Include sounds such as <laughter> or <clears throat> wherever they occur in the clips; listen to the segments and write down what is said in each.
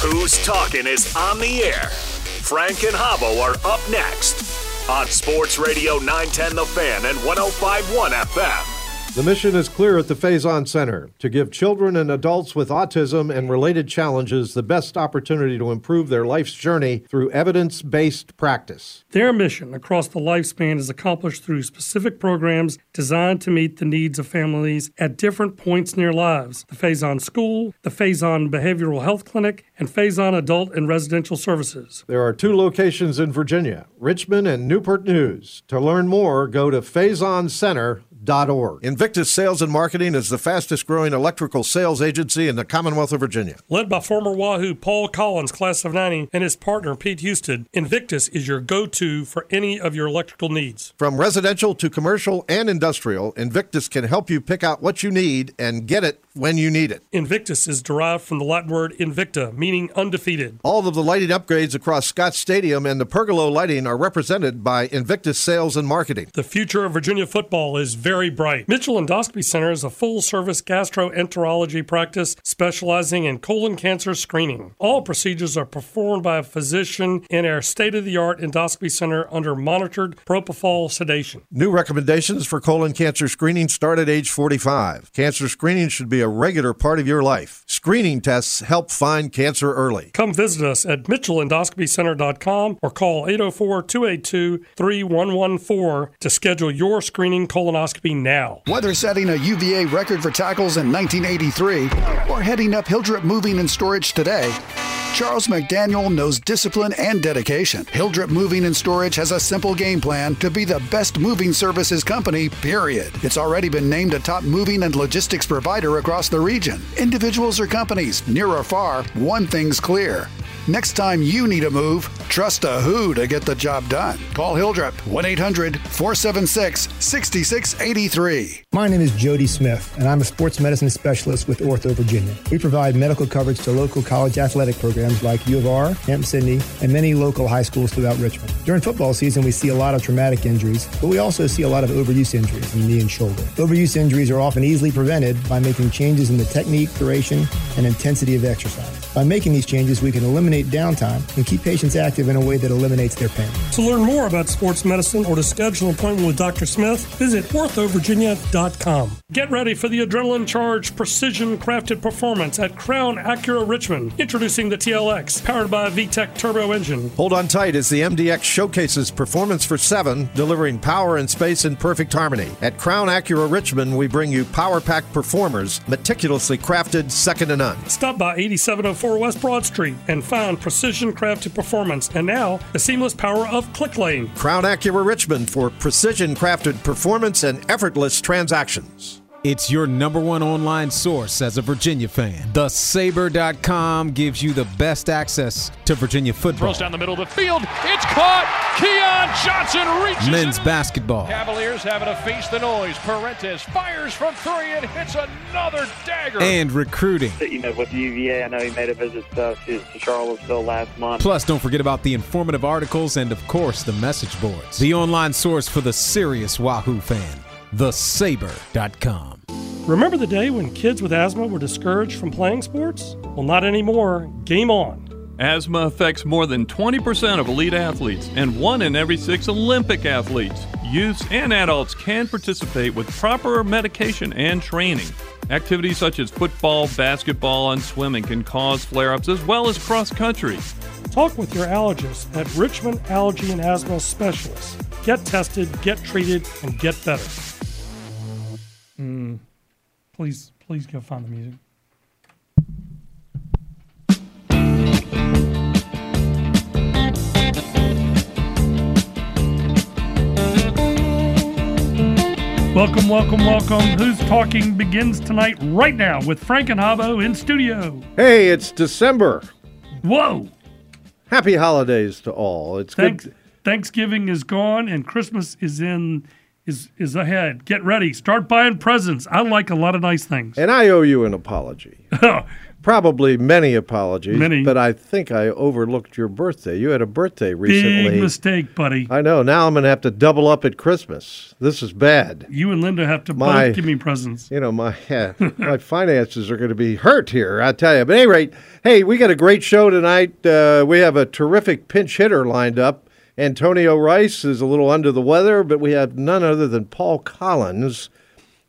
Hoos Talking is on the air. Frank and Habo are up next on Sports Radio 910 The Fan and 1051 FM. The mission is clear at the Faison Center to give children and adults with autism and related challenges the best opportunity to improve their life's journey through evidence based practice. Their mission across the lifespan is accomplished through specific programs designed to meet the needs of families at different points in their lives. The Faison School, the Faison Behavioral Health Clinic, and Faison Adult and Residential Services. There are two locations in Virginia Richmond and Newport News. To learn more, go to Center. Invictus Sales and Marketing is the fastest growing electrical sales agency in the Commonwealth of Virginia. Led by former Wahoo Paul Collins, class of 90, and his partner Pete Houston, Invictus is your go to for any of your electrical needs. From residential to commercial and industrial, Invictus can help you pick out what you need and get it when you need it. Invictus is derived from the Latin word invicta, meaning undefeated. All of the lighting upgrades across Scott Stadium and the pergola lighting are represented by Invictus Sales and Marketing. The future of Virginia football is very very bright. Mitchell Endoscopy Center is a full service gastroenterology practice specializing in colon cancer screening. All procedures are performed by a physician in our state of the art endoscopy center under monitored propofol sedation. New recommendations for colon cancer screening start at age 45. Cancer screening should be a regular part of your life. Screening tests help find cancer early. Come visit us at mitchellendoscopycenter.com or call 804 282 3114 to schedule your screening colonoscopy now. Whether setting a UVA record for tackles in 1983 or heading up Hilldrup Moving and Storage today, Charles McDaniel knows discipline and dedication. Hilldrup Moving and Storage has a simple game plan to be the best moving services company, period. It's already been named a top moving and logistics provider across the region. Individuals or companies, near or far, one thing's clear Next time you need a move, trust a who to get the job done. Call Hilldrup 1 800 476 6683. My name is Jody Smith, and I'm a sports medicine specialist with Ortho Virginia. We provide medical coverage to local college athletic programs like U of R, Hampden-Sydney, and many local high schools throughout Richmond. During football season, we see a lot of traumatic injuries, but we also see a lot of overuse injuries in the knee and shoulder. Overuse injuries are often easily prevented by making changes in the technique, duration, and intensity of exercise. By making these changes, we can eliminate downtime and keep patients active in a way that eliminates their pain. To learn more about sports medicine or to schedule an appointment with Dr. Smith, visit orthovirginia.com. Get ready for the adrenaline charged, precision crafted performance at Crown Acura Richmond. Introducing the TLX, powered by a VTEC turbo engine. Hold on tight as the MDX showcases performance for seven, delivering power and space in perfect harmony. At Crown Acura Richmond, we bring you power packed performers, meticulously crafted, second to none. Stop by 8704 West Broad Street and find precision crafted performance, and now the seamless power of ClickLane. Crown Acura Richmond for precision crafted performance and effortless transactions. It's your number one online source as a Virginia fan. TheSabre.com gives you the best access to Virginia football. Throws down the middle of the field. It's caught. Keon Johnson reaches. Men's basketball. Cavaliers having to face the noise. Parentes fires from three and hits another dagger. And recruiting. You know, with UVA, I know he made a visit to, to Charlottesville last month. Plus, don't forget about the informative articles and, of course, the message boards. The online source for the serious Wahoo fan thesabre.com. Remember the day when kids with asthma were discouraged from playing sports? Well, not anymore. Game on. Asthma affects more than 20% of elite athletes and one in every six Olympic athletes. Youths and adults can participate with proper medication and training. Activities such as football, basketball, and swimming can cause flare ups as well as cross country. Talk with your allergist at Richmond Allergy and Asthma Specialists. Get tested, get treated, and get better. Please, please go find the music. Welcome, welcome, welcome. Hoos Talking begins tonight, right now, with Frank and Habo in studio. Hey, it's December. Whoa! Happy holidays to all. It's Thanks, good. Thanksgiving is gone and Christmas is in is is ahead. Get ready. Start buying presents. I like a lot of nice things. And I owe you an apology. <laughs> Probably many apologies. Many. But I think I overlooked your birthday. You had a birthday recently. Big mistake, buddy. I know. Now I'm going to have to double up at Christmas. This is bad. You and Linda have to My- both give me presents. You know, my <laughs> my finances are going to be hurt here, I tell you. But at any rate, hey, we got a great show tonight. Uh, we have a terrific pinch hitter lined up. Antonio Rice is a little under the weather, but we have none other than Paul Collins,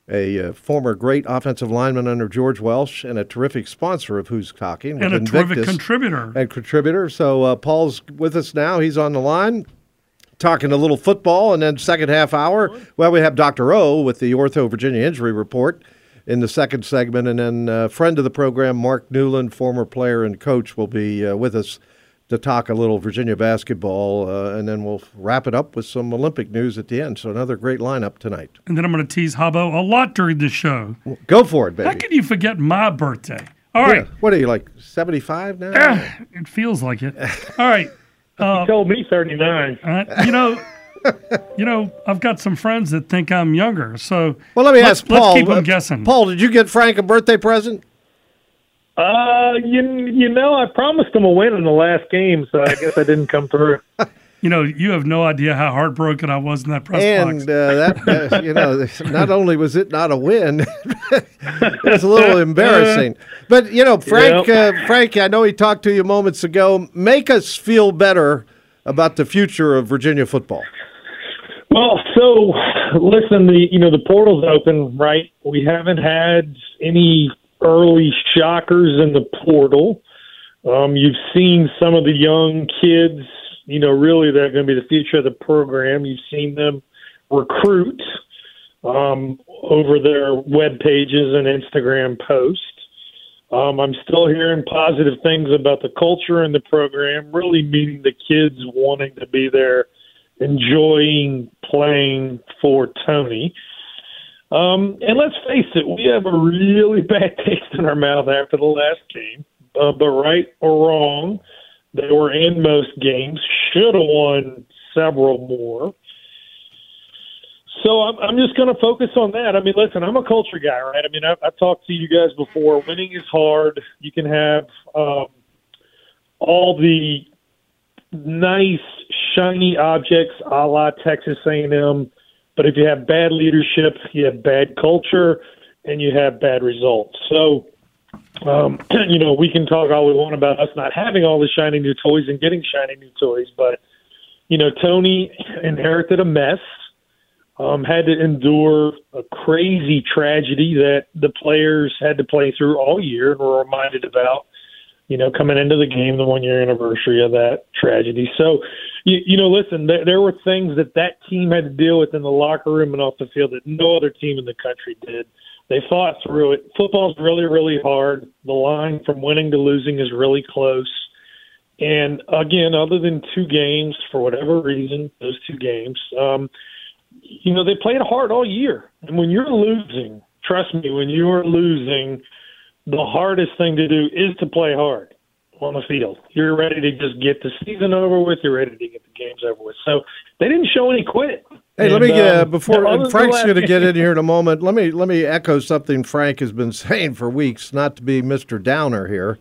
a uh, former great offensive lineman under George Welsh and a terrific sponsor of Hoos Talking. And a terrific contributor. And contributor. So uh, Paul's with us now. He's on the line talking a little football. And then second half hour, well, we have Dr. O with the Ortho Virginia Injury Report in the second segment. And then uh, friend of the program, Mark Newland, former player and coach, will be uh, with us to talk a little Virginia basketball. Uh, and then we'll wrap it up with some Olympic news at the end. So another great lineup tonight. And then I'm going to tease Habo a lot during the show. Go for it, baby. How can you forget my birthday? All Yeah. right. What are you, like 75 now? Ah, it feels like it. All right. <laughs> Uh, you told me 39. Uh, you know, you know, I've got some friends that think I'm younger. So Well, let me let's, ask Paul. Let's keep uh, them guessing. Paul, did you get Frank a birthday present? Uh, you you know, I promised him a win in the last game, so I guess I didn't come through. <laughs> You know, you have no idea how heartbroken I was in that press and box. uh, that <laughs> uh, you know, not only was it not a win, <laughs> it was a little embarrassing. But you know, Frank, Yep. uh, Frank, I know he talked to you moments ago. Make us feel better about the future of Virginia football. Well, so listen, the you know the portal's open, right? We haven't had any early shockers in the portal. Um, you've seen some of the young kids, you know, really they're going to be the future of the program. You've seen them recruit um, over their web pages and Instagram posts. Um, I'm still hearing positive things about the culture in the program, really meaning the kids wanting to be there, enjoying playing for Tony. Um, and let's face it, we have a really <laughs> bad taste in our mouth after the last game. Uh, but right or wrong, they were in most games, should have won several more. So I'm, I'm just going to focus on that. I mean, listen, I'm a culture guy, right? I mean, I've, I've talked to you guys before. Winning is hard. You can have um, all the nice, shiny objects, a la Texas A&M, but if you have bad leadership, you have bad culture, and you have bad results. So, um, <clears throat> you know, we can talk all we want about us not having all the shiny new toys and getting shiny new toys, but you know, Tony inherited a mess um, had to endure a crazy tragedy that the players had to play through all year and were reminded about, you know, coming into the game, the one year anniversary of that tragedy. So, you, you know, listen, there, there were things that that team had to deal with in the locker room and off the field that no other team in the country did. They fought through it. Football's really, really hard. The line from winning to losing is really close. And again, other than two games, for whatever reason, those two games, um, you know, they played hard all year. And when you're losing, trust me, when you are losing, the hardest thing to do is to play hard on the field. You're ready to just get the season over with. You're ready to get the games over with. So they didn't show any quit. Hey, let And, me uh, um, before <laughs> than Frank's going to get in here in a moment. Let me let me echo something Frank has been <laughs> saying for weeks. Not to be Mister Downer here,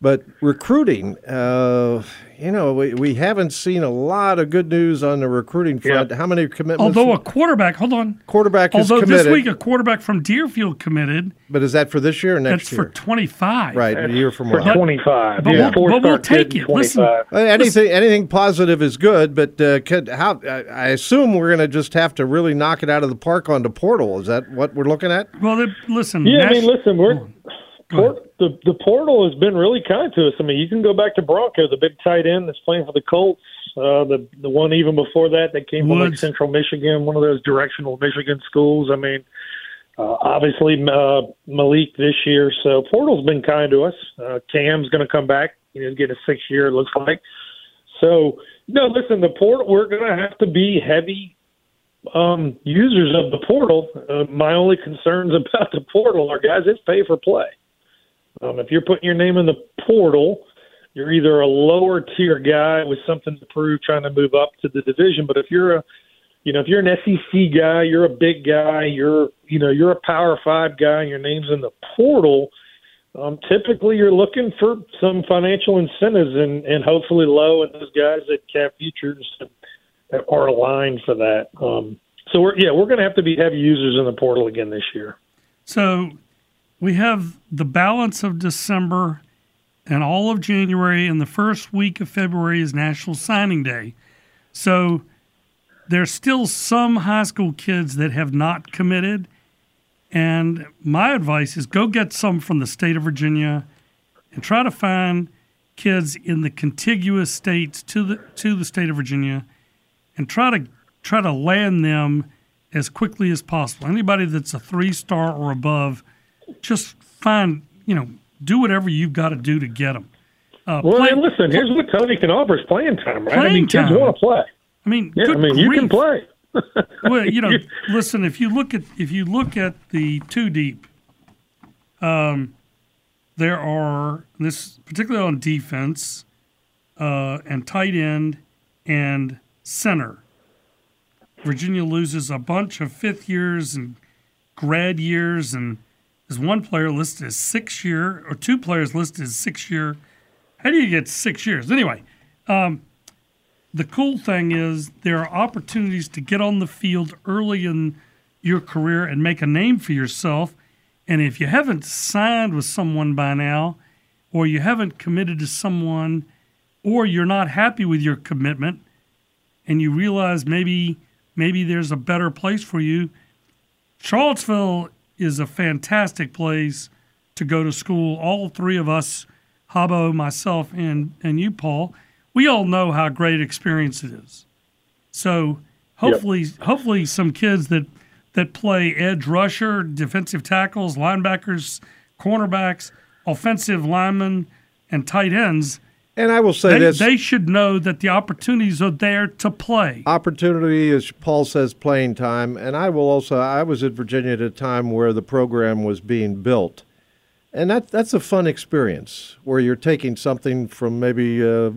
but recruiting. Uh, you know, we, we haven't seen a lot of good news on the recruiting front. How many commitments? Although a quarterback, hold on. quarterback is Although this week a quarterback from Deerfield committed, but is that for this year or next that's year? for 25. right, a year from for now. 25. But yeah, we'll- but we'll take it. Listen, 25. Anything anything positive is good, but uh, could, how I, I assume we're going to just have to really knock it out of the park on the portal. Is that what we're looking at? Well, they, listen. Yeah, I mean, listen, we're Go port, the the portal has been really kind to us. I mean, you can go back to Bronco, the big tight end that's playing for the Colts. Uh, the the one even before that that came from like Central Michigan, one of those directional Michigan schools. I mean, uh, obviously uh, Malik this year. So portal's been kind to us. Uh, Cam's going to come back. You know, get a six year. It looks like. So no, listen, the portal. We're going to have to be heavy um, users of the portal. Uh, my only concerns <laughs> about the portal are guys, it's pay for play. Um, if you're putting your name in the portal, you're either a lower tier guy with something to prove, trying to move up to the division. But if you're a you know, if you're an SEC guy, you're a big guy, you're, you know, you're a Power Five guy, and your name's in the portal. Um, typically, you're looking for some financial incentives, and, and hopefully, low and those guys at Cav Futures are aligned for that. Um, so we're yeah, we're going to have to be heavy users in the portal again this year. So we have the balance of December and all of January, and the first week of February is National Signing Day. So there's still some high school kids that have not committed. And my advice is go get some from the state of Virginia and try to find kids in the contiguous states to the to the state of Virginia and try to try to land them as quickly as possible. Anybody that's a three star or above, just find you know do whatever you've got to do to get them. Uh, well, play, listen, here's what Tony can offer is playing time, right? Playing I mean, kids want to play. I mean, yeah, I mean, grief. you can play. <laughs> well, you know, <laughs> listen. If you look at if you look at the two deep, um, there are this particularly on defense, uh, and tight end and center. Virginia loses a bunch of fifth years and grad years, and there's one player listed as six year, or two players listed as six year. How do you get six years? Anyway, um, the cool thing is there are opportunities to get on the field early in your career and make a name for yourself. And if you haven't signed with someone by now, or you haven't committed to someone, or you're not happy with your commitment, and you realize maybe maybe there's a better place for you, Charlottesville is a fantastic place to go to school. All three of us, Habo, myself, and and you, Paul we all know how great experience it is. So hopefully, yep. hopefully, some kids that that play edge rusher, defensive tackles, linebackers, cornerbacks, offensive linemen, and tight ends. And I will say they, this: they should know that the opportunities are there to play. Opportunity, as Paul says, playing time. And I will also. I was at Virginia at a time where the program was being built, and that that's a fun experience where you're taking something from maybe uh,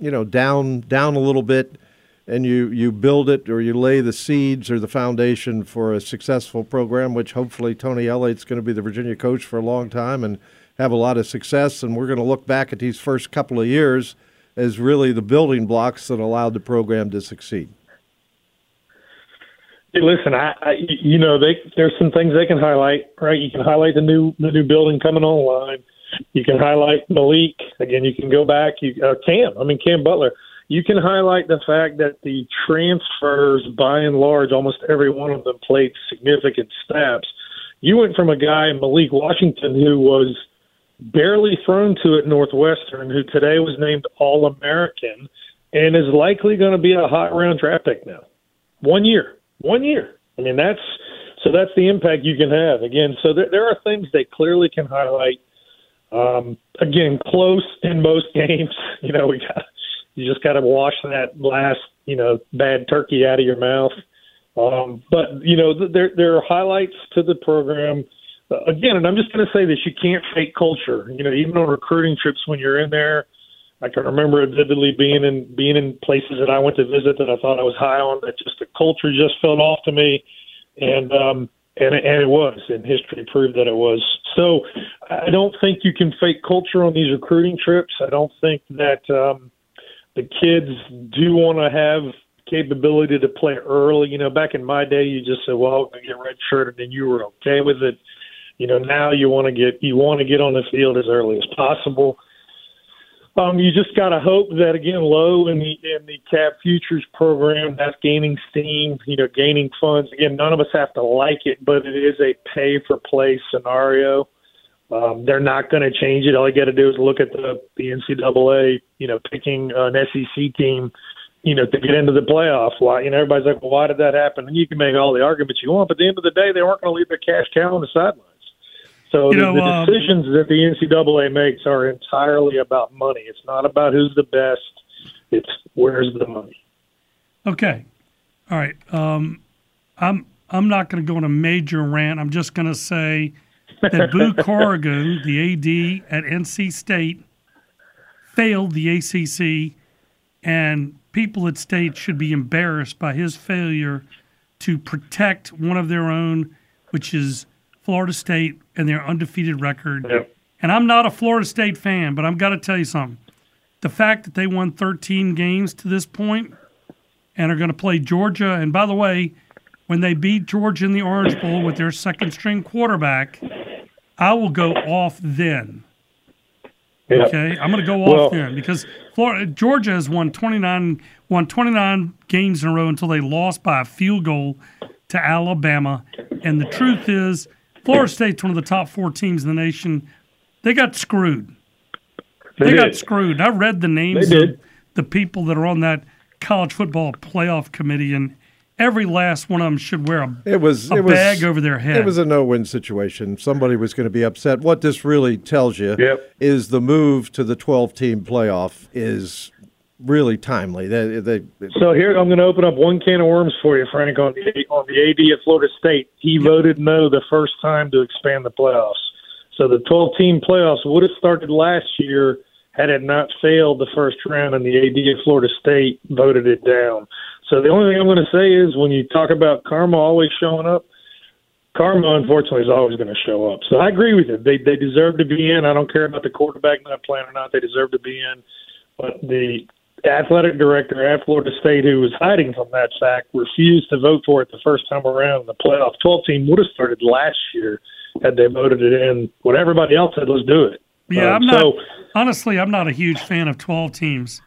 you know down down a little bit and you you build it or you lay the seeds or the foundation for a successful program which hopefully Tony Elliott's going to be the Virginia coach for a long time and have a lot of success and we're going to look back at these first couple of years as really the building blocks that allowed the program to succeed. Hey, listen, I, I you know they there's some things they can highlight, right? You can highlight the new the new building coming online you can highlight Malik. Again, you can go back. You uh, Cam. I mean Cam Butler. You can highlight the fact that the transfers, by and large, almost every one of them played significant snaps. You went from a guy Malik Washington who was barely thrown to at Northwestern, who today was named All American, and is likely going to be a hot round draft pick now. One year, one year. I mean that's so that's the impact you can have. Again, so there, there are things they clearly can highlight um, again, close in most <laughs> games. You know, we got you just got to wash that last you know bad turkey out of your mouth. Um, but you know, there there are highlights to the program. Uh, again, and I'm just going to say this: you can't fake culture. You know, even on recruiting trips when you're in there. I can remember it vividly being in being in places that I went to visit that I thought I was high on. That just the culture just felt off to me, and um, and and it was, and history proved that it was. So I don't think you can fake culture on these recruiting trips. I don't think that um, the kids do want to have capability to play early. You know, back in my day, you just said, "Well, I get red shirted," and you were okay with it. You know, now you want to get you want to get on the field as early as possible. Um, you just got to hope that again, low in the in the Cav Futures program, that's gaining steam. You know, gaining funds. Again, none of us have to like it, but it is a pay for play scenario. Um, they're not going to change it. All you got to do is look at the the NCAA. You know, picking an SEC team. You know, to get into the playoffs. Why? You know, everybody's like, well, why did that happen? And you can make all the arguments you want, but at the end of the day, they weren't going to leave their cash cow on the sideline. So the, know, the um, decisions um, that the NCAA makes are entirely about money. It's not about who's the best. It's where's the money. Okay, all right. Um, I'm I'm not going to go on a major rant. I'm just going to say that Boo <laughs> Corrigan, the AD at NC State, failed the ACC, and people at state should be embarrassed by his failure to protect one of their own, which is Florida State and their undefeated record. Yep. And I'm not a Florida State fan, but I'm got to tell you something. The fact that they won 13 games to this point and are going to play Georgia, and by the way, when they beat Georgia in the Orange Bowl with their second string quarterback, I will go off then. Yep. Okay, I'm going to go Well- off then because Florida, Georgia has won 29 won 29 games in a row until they lost by a field goal to Alabama. And the truth is, Florida State's one of the top four teams in the nation. They got screwed. They They, got screwed. I read the names They of did. the people that are on that college football playoff committee, and every last one of them should wear a, It was a it was, bag over their head. It was a no-win situation. Somebody was going to be upset. What this really tells you Yep. is the move to the 12-team playoff is really timely. They, they, So here I'm going to open up one can of worms for you, Frank, on the on the AD at Florida State. He voted no the first time to expand the playoffs. So the 12 team playoffs would have started last year had it not failed the first round, and the AD at Florida State voted it down. So the only thing I'm going to say is when you talk about karma always showing up, karma unfortunately is always going to show up. So I agree with you. They they deserve to be in. I don't care about the quarterback not playing or not. They deserve to be in. But the athletic director at Florida State, who was hiding from that fact, refused to vote for it the first time around. The playoff 12 team would have started last year had they voted it in. When everybody else said, "Let's do it." yeah, Um, I'm not. So honestly, I'm not a huge fan of 12 teams.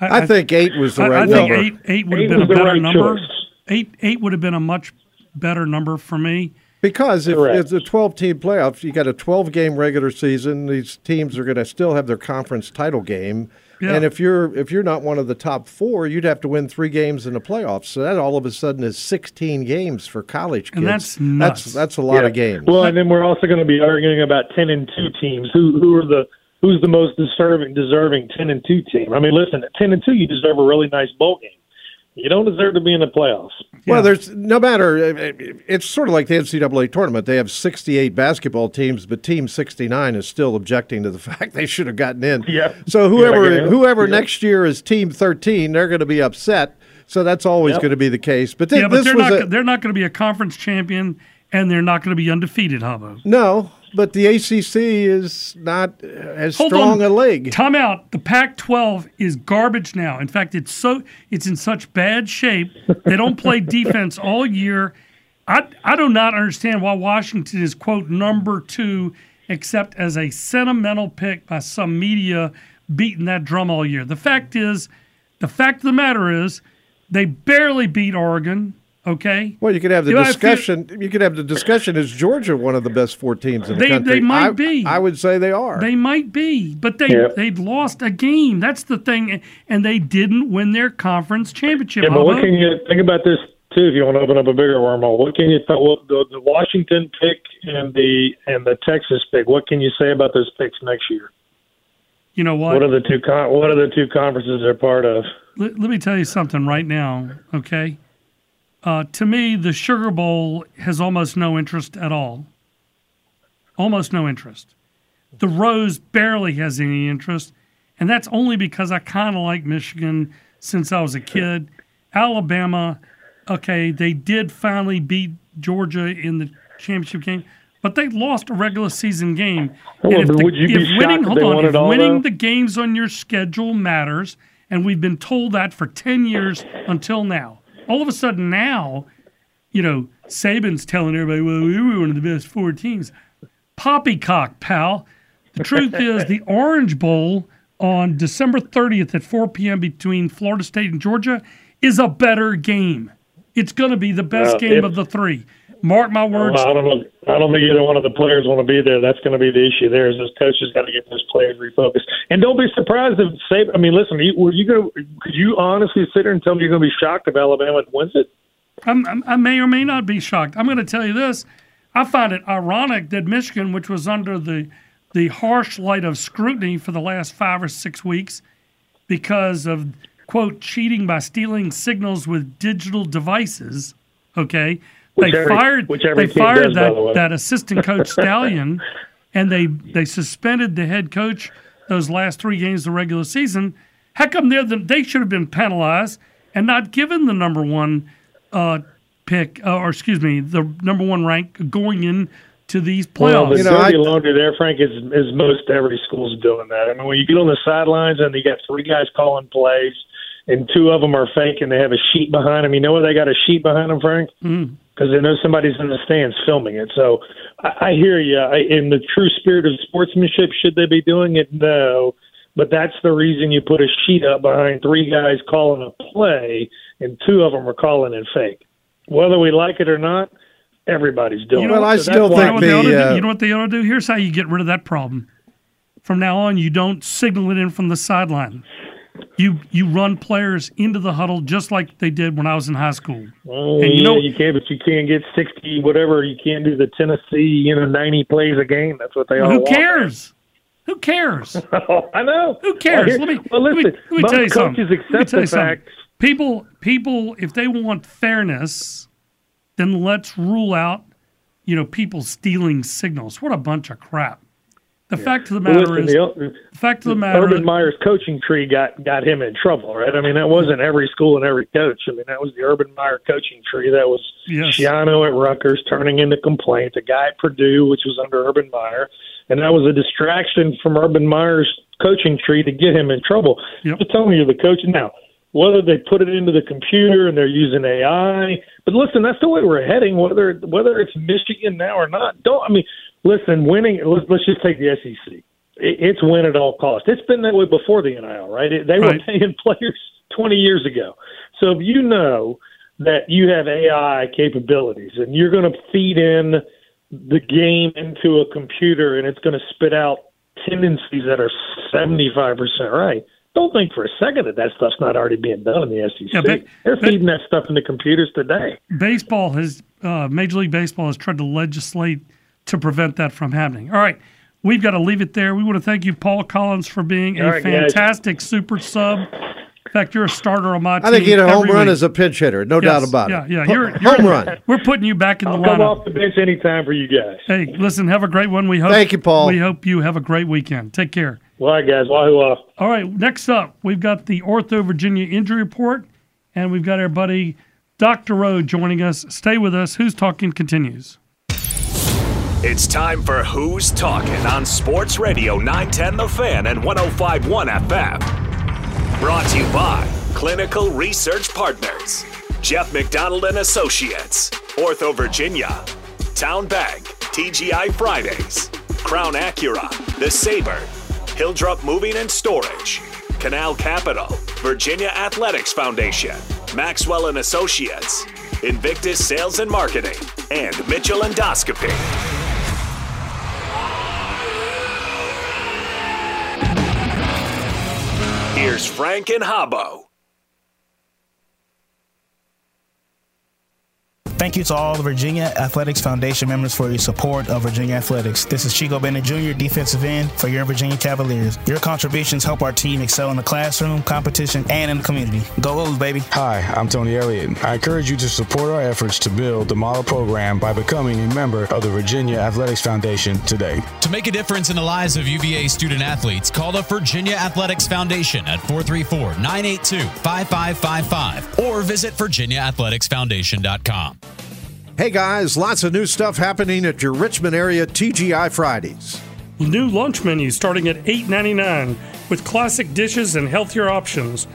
I think eight was the I, right I think number. eight eight would have been a better right number. choice. Eight eight would have been a much better number for me. Because if Correct. it's a 12 team playoff, you got a 12 game regular season. These teams are going to still have their conference title game. Yeah. And if you're if you're not one of the top four, you'd have to win three games in the playoffs. So that all of a sudden is 16 games for college kids. And that's nuts. That's that's a lot Yeah. of games. Well, and then we're also going to be arguing about ten and two teams. Who who are the who's the most deserving deserving ten and two team? I mean, listen, at ten and two, you deserve a really nice bowl game. You don't deserve to be in the playoffs. Well, there's no matter. Eh, eh, it's sort of like the NCAA tournament. They have 68 basketball teams, but Team 69 is still objecting to the <laughs> fact they should have gotten in. Yeah. So whoever Yeah, yeah. whoever Yeah. next year is Team 13, they're going to be upset. So that's always Yep. going to be the case. But, thi- yeah, but this they're was not. a, they're not going to be a conference champion, and they're not going to be undefeated. Hubbo. no. But the ACC is not as Hold strong on. a league. Time out. The Pac-12 is garbage now. In fact, it's so it's in such bad shape. They don't play <laughs> defense all year. I I do not understand why Washington is quote number two, except as a sentimental pick by some media beating that drum all year. The fact is, the fact of the matter is, they barely beat Oregon. Okay. Well, you could have the You know, I feel- discussion. You could have the discussion. Is Georgia one of the best four teams in the They- country? they might I, be. I would say they are. They might be, but they Yeah. they'd lost a game. That's the thing, and they didn't win their conference championship. Yeah, but what can you think about this too? If you want to open up a bigger wormhole, what can you th- what, the, the Washington pick and the and the Texas pick? What can you say about those picks next year? you know what? What are the two con- What are the two conferences they're part of? let, let me tell you something right now, okay? Uh, to me, the Sugar Bowl has almost no interest at all. Almost no interest. The Rose barely has any interest, and that's only because I kind of like Michigan since I was a kid. Alabama, okay, they did finally beat Georgia in the championship game, but they lost a regular season game. Well, And if but the- would you be if winning, if hold on, if all, winning though? the games on your schedule matters, and we've been told that for 10 years until now. All of a sudden now, you know, Saban's telling everybody, well, we were one of the best four teams. Poppycock, pal. The truth is, the <laughs> Orange Bowl on December 30th at 4 p.m. between Florida State and Georgia is a better game. It's going to be the best Well, game if- of the three. Mark my words. Well, I don't know. I don't think either one of the players want to be there. That's going to be the issue. There is this coach has got to get those players refocused. And don't be surprised if say. I mean, listen. you- Were you going? Could you honestly sit there and tell me you're going to be shocked if Alabama wins it? I'm, I'm, I may or may not be shocked. I'm going to tell you this. I find it ironic that Michigan, which was under the the harsh light of scrutiny for the last five or six weeks because of quote cheating by stealing signals with digital devices, okay, Which they every- fired they fired does, by the that, that assistant coach <laughs> Stallion, and they they suspended the head coach those last three games of the regular season. How come they're the, they should have been penalized and not given the number one uh, pick, uh, or excuse me, the number one rank going in to these playoffs? Well, the You know, dirty I- laundry there, Frank, is is most every school's doing that. I mean, when you get on the sidelines and you got three guys calling plays, and two of them are fake, and they have a sheet behind them. You know why they got a sheet behind them, Frank? Mm. Because they know somebody's in the stands filming it. So I, I hear you. I, in the true spirit of sportsmanship, should they be doing it? No. But that's the reason you put a sheet up behind three guys calling a play, and two of them are calling it fake. Whether we like it or not, everybody's doing You know it. what- I So still You know, what think they the, uh, you know what they ought to do? Here's how you get rid of that problem. From now on, you don't signal it in from the sideline. You you run players into the huddle just like they did when I was in high school. Oh, And you oh, yeah, know- you can't, but you can't get sixty, whatever. You can't do the Tennessee, you know, ninety plays a game. That's what they all Who want. cares? Who cares? <laughs> I know. Who cares? Well, let me well, let me, let me tell you coaches something. Let me accept tell you something. People people if they want fairness, then let's rule out you know people stealing signals. What a bunch of crap. The fact of the Well, matter listen, is, the, the fact of the matter Urban Meyer's coaching tree got got him in trouble, right? I mean, that wasn't every school and every coach. I mean, that was the Urban Meyer coaching tree. That was Yes. Schiano at Rutgers turning into complaint. The guy at Purdue, which was under Urban Meyer, and that was a distraction from Urban Meyer's coaching tree to get him in trouble. Yep. Just telling you, the coach now. Whether they put it into the computer and they're using AI, but listen, that's the way we're heading. Whether whether it's Michigan now or not, don't. I mean, listen, winning. Let's, let's just take the SEC it- it's win at all costs. It's been that way before the NIL, right? It, they were Right. paying <laughs> players 20 years ago. So if you know that you have AI capabilities and you're going to feed in the game into a computer and it's going to spit out tendencies that are 75% right, don't think for a second that that stuff's not already being done in the SEC. Yeah, but- They're but- feeding that stuff into computers today. baseball has uh, Major League Baseball has tried to legislate to prevent that from happening. All right, we've got to leave it there. We want to thank you, Paul Collins, for being a All right, guys. fantastic super sub. In fact, you're a starter on my team. I think he had a home run week. as a pinch hitter, no Yes, doubt about yeah, it. Yeah, Ho- You're, home you're- run. We're putting you back in the lineup. I'll come lineup. off the bench anytime for you guys. Hey, listen, have a great one. We hope. Thank you, Paul. We hope you have a great weekend. Take care. All right, guys. Wahoo off. All right, next up, we've got the Ortho Virginia injury report, and we've got our buddy Dr. O joining us. Stay with us. Hoos Talking continues. It's time for Hoos Talking on Sports Radio 910 The Fan and 1051 FM. Brought to you by Clinical Research Partners, Jeff McDonald and Associates, Ortho Virginia, Town Bank, TGI Fridays, Crown Acura, The Sabre, Hilldrup Moving and Storage, Canal Capital, Virginia Athletics Foundation, Maxwell and Associates, Invictus Sales and Marketing, and Mitchell Endoscopy. Here's Frank and Habo. Thank you to all the Virginia Athletics Foundation members for your support of Virginia Athletics. This is Chico Bennett Jr., defensive end for your Virginia Cavaliers. Your contributions help our team excel in the classroom, competition, and in the community. Go Wolves, baby. Hi, I'm Tony Elliott. I encourage you to support our efforts to build the model program by becoming a member of the Virginia Athletics Foundation today. To make a difference in the lives of UVA student athletes, call the Virginia Athletics Foundation at 434 982 5555 or visit VirginiaAthleticsFoundation.com. Hey guys, lots of new stuff happening at your Richmond area TGI Fridays. New lunch menu starting at $8.99 with classic dishes and healthier options.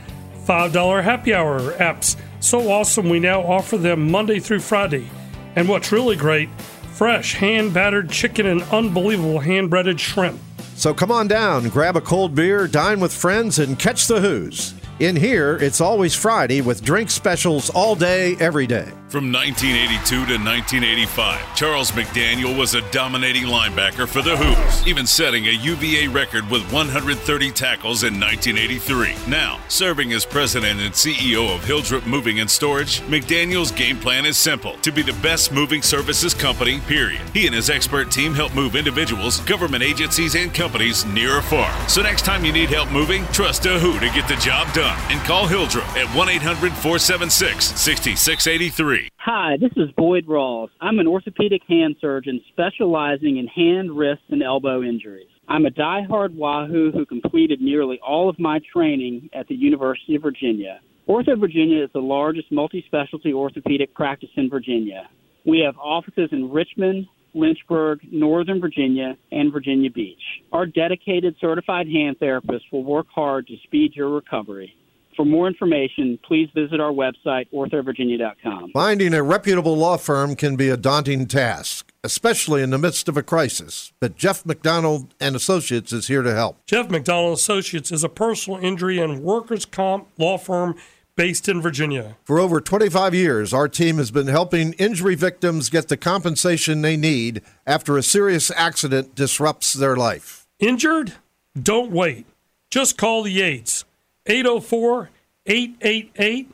$5 happy hour apps. So awesome, we now offer them Monday through Friday. And what's really great, fresh hand battered chicken and unbelievable hand breaded shrimp. So come on down, grab a cold beer, dine with friends, and catch the Hoos. In here, it's always Friday with drink specials all day, every day. From 1982 to 1985, Charles McDaniel was a dominating linebacker for the Hoos, even setting a UVA record with 130 tackles in 1983. Now, serving as president and CEO of Hilldrup Moving and Storage, McDaniel's game plan is simple to be the best moving services company, period. He and his expert team help move individuals, government agencies, and companies near or far. So next time you need help moving, trust a Who to get the job done and call Hilldrup at 1 800 476 6683. Hi, this is Boyd Rawls. I'm an orthopedic hand surgeon specializing in hand, wrist, and elbow injuries. I'm a die-hard Wahoo who completed nearly all of my training at the University of Virginia. Ortho Virginia is the largest multi-specialty orthopedic practice in Virginia. We have offices in Richmond, Lynchburg, Northern Virginia, and Virginia Beach. Our dedicated certified hand therapists will work hard to speed your recovery. For more information, please visit our website, orthovirginia.com. Finding a reputable law firm can be a daunting task, especially in the midst of a crisis. But Jeff McDonald and Associates is here to help. Jeff McDonald Associates is a personal injury and workers' comp law firm based in Virginia. For over 25 years, our team has been helping injury victims get the compensation they need after a serious accident disrupts their life. Injured? Don't wait. Just call the Yates. 804 888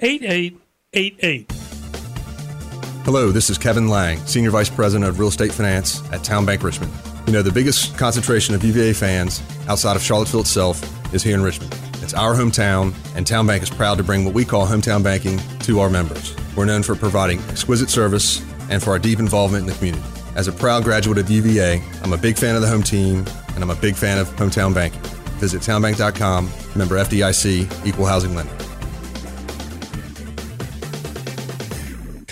8888. Hello, this is Kevin Lang, Senior Vice President of Real Estate Finance at Town Bank Richmond. You know, the biggest concentration of UVA fans outside of Charlottesville itself is here in Richmond. It's our hometown, and Town Bank is proud to bring what we call hometown banking to our members. We're known for providing exquisite service and for our deep involvement in the community. As a proud graduate of UVA, I'm a big fan of the home team, and I'm a big fan of hometown banking. Visit townbank.com, member FDIC, equal housing lender.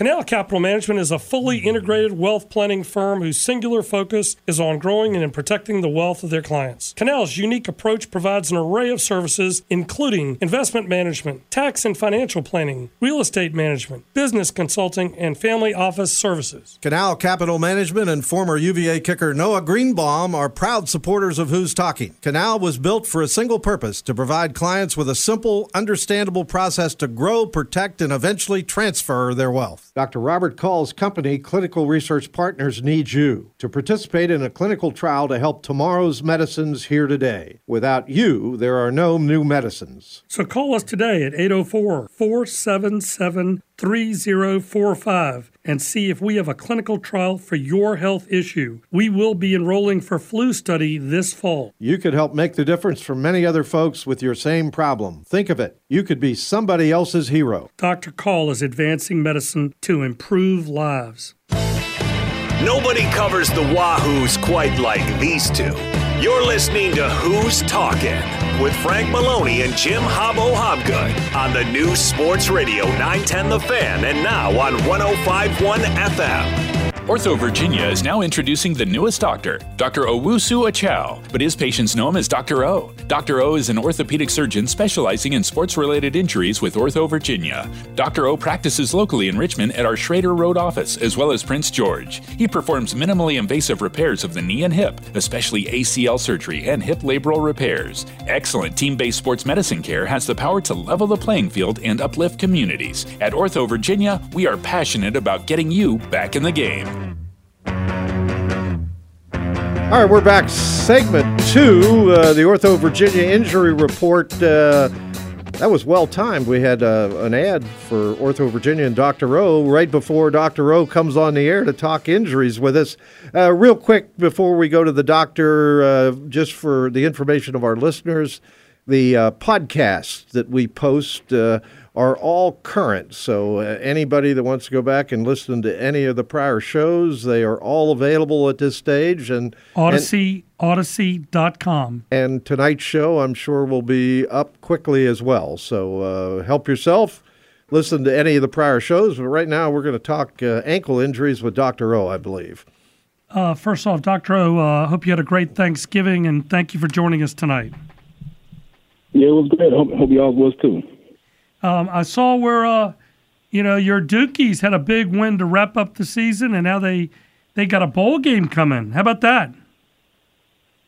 Canal Capital Management is a fully integrated wealth planning firm whose singular focus is on growing and in protecting the wealth of their clients. Canal's unique approach provides an array of services, including investment management, tax and financial planning, real estate management, business consulting, and family office services. Canal Capital Management and former UVA kicker Noah Greenbaum are proud supporters of Hoos Talking. Canal was built for a single purpose to provide clients with a simple, understandable process to grow, protect, and eventually transfer their wealth. Dr. Robert Call's company, Clinical Research Partners, needs you to participate in a clinical trial to help tomorrow's medicines here today. Without you, there are no new medicines. So call us today at 804 477 3045 and see if we have a clinical trial for your health issue. We will be enrolling for flu study this fall. You could help make the difference for many other folks with your same problem. Think of it. You could be somebody else's hero. Dr. Call is advancing medicine to improve lives. Nobody covers the Wahoos quite like these two. You're listening to Hoos Talking with Frank Maloney and Jim Hobbo Hobgood on the new Sports Radio 910 The Fan and now on 1051 FM. Ortho Virginia is now introducing the newest doctor, Dr. Owusu Akyaw, but his patients know him as Dr. O. Dr. O is an orthopedic surgeon specializing in sports related injuries with Ortho Virginia. Dr. O practices locally in Richmond at our Schrader Road office as well as Prince George. He performs minimally invasive repairs of the knee and hip, especially ACL surgery and hip labral repairs. Excellent team based sports medicine care has the power to level the playing field and uplift communities. At Ortho Virginia, we are passionate about getting you back in the game. All right, we're back. Segment two, uh, the Ortho Virginia injury report. Uh, that was well timed. We had uh, an ad for Ortho Virginia and Dr. O right before Dr. O comes on the air to talk injuries with us. Uh, real quick before we go to the doctor, uh, just for the information of our listeners, the uh, podcasts that we post are all current. So uh, anybody that wants to go back and listen to any of the prior shows, they are all available at this stage. And Audacy, and, Audacy.com. And tonight's show, I'm sure, will be up quickly as well. So uh, help yourself. Listen to any of the prior shows. But right now, we're going to talk uh, ankle injuries with Dr. O, I believe. Uh, first off, Dr. O, I uh, hope you had a great Thanksgiving and thank you for joining us tonight. Yeah, it was great. Hope, hope y'all was too. Um, I saw where uh, you know your Dukies had a big win to wrap up the season, and now they they got a bowl game coming. How about that?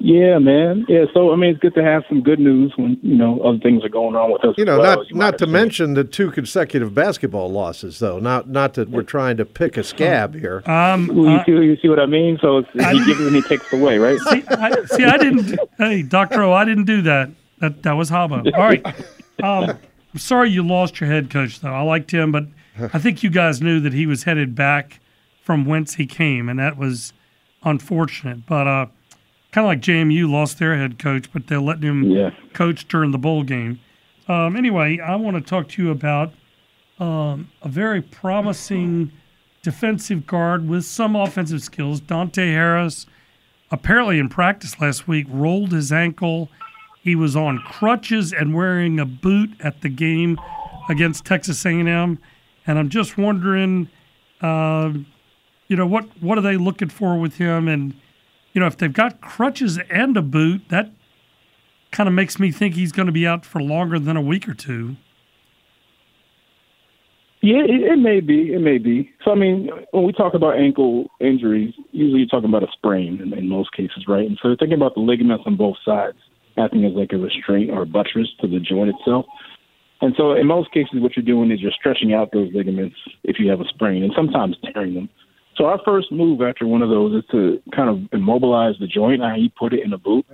Yeah, man. Yeah, so I mean, it's good to have some good news when you know other things are going on with us. You know, well, not not to mention the two consecutive basketball losses, though. Not not that we're trying to pick a scab here. Um, well, you, uh, see, you see what I mean? So it's, he gives and he takes away, right? See, I, see, I didn't. Hey, Doctor O, I didn't do that. That that was Hobbo. All right. <laughs> Um, I'm sorry you lost your head coach, though. I liked him, but I think you guys knew that he was headed back from whence he came, and that was unfortunate. But uh, kind of like JMU lost their head coach, but they're letting him yeah. coach during the bowl game. Um, anyway, I want to talk to you about um, a very promising defensive guard with some offensive skills, Dante Harris. apparently in practice last week rolled his ankle. He was on crutches and wearing a boot at the game against Texas A&M, and I'm just wondering, uh, you know, what what are they looking for with him? And you know, if they've got crutches and a boot, that kind of makes me think he's going to be out for longer than a week or two. Yeah, it, it may be. It may be. So, I mean, when we talk about ankle injuries, usually you're talking about a sprain in, in most cases, right? And so, thinking about the ligaments on both sides acting as like a restraint or a buttress to the joint itself. And so, in most cases, what you're doing is you're stretching out those ligaments if you have a sprain, and sometimes tearing them. So, our first move after one of those is to kind of immobilize the joint, you put it in a boot,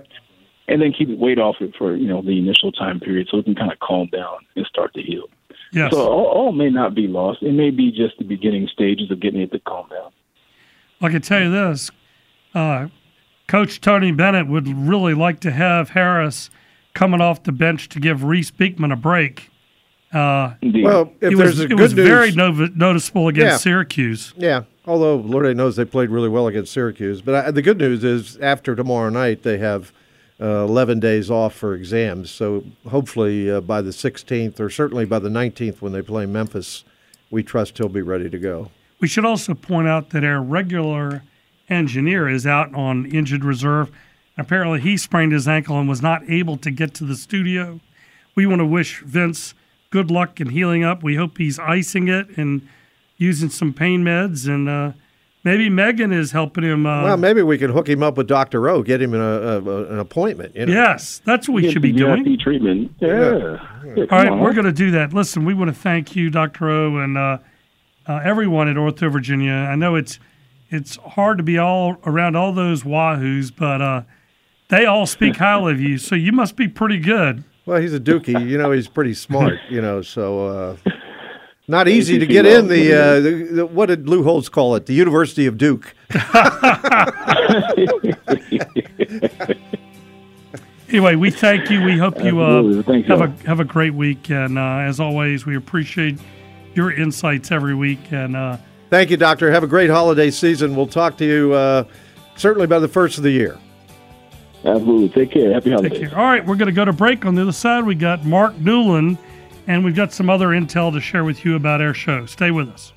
and then keep it weight off it for you know the initial time period, so it can kind of calm down and start to heal. Yes. So all, all may not be lost. It may be just the beginning stages of getting it to calm down. I can tell you this, uh, Coach Tony Bennett would really like to have Harris coming off the bench to give Reece Beekman a break. Uh, Well, if it there's was, a it good was very no- noticeable against Yeah. Syracuse. Yeah, although Lord knows they played really well against Syracuse. But I, the good news is after tomorrow night they have uh, 11 days off for exams. So hopefully uh, by the 16th or certainly by the 19th when they play Memphis, we trust he'll be ready to go. We should also point out that our regular engineer is out on injured reserve. Apparently, he sprained his ankle and was not able to get to the studio. We want to wish Vince good luck in healing up. We hope he's icing it and using some pain meds. And uh, maybe Megan is helping him. Uh, well, maybe we can hook him up with Dr. O, get him an, a, a, an appointment. You know? Yes, that's what we Get should be the doing. VIP treatment. Yeah. Yeah, All come on. we're going to do that. Listen, we want to thank you, Dr. O, and uh, uh, everyone at Ortho Virginia. I know it's it's hard to be all around all those wahoos, but uh, they all speak <laughs> highly of you, so you must be pretty good. Well, he's a dookie. You know, he's pretty smart. <laughs> You know, so uh, not easy to get in the, uh, the, the what did Lou Holtz call it? The University of Duke. <laughs> Anyway, we thank you. We hope you uh, Absolutely. Have a have a great week, and uh, as always, we appreciate your insights every week. And uh, Thank you, Doctor. Have a great holiday season. We'll talk to you uh, certainly by the first of the year. Absolutely. Take care. Happy Take holidays. care. All right, we're going to go to break. On the other side, we got Mark Newland, and we've got some other intel to share with you about our show. Stay with us.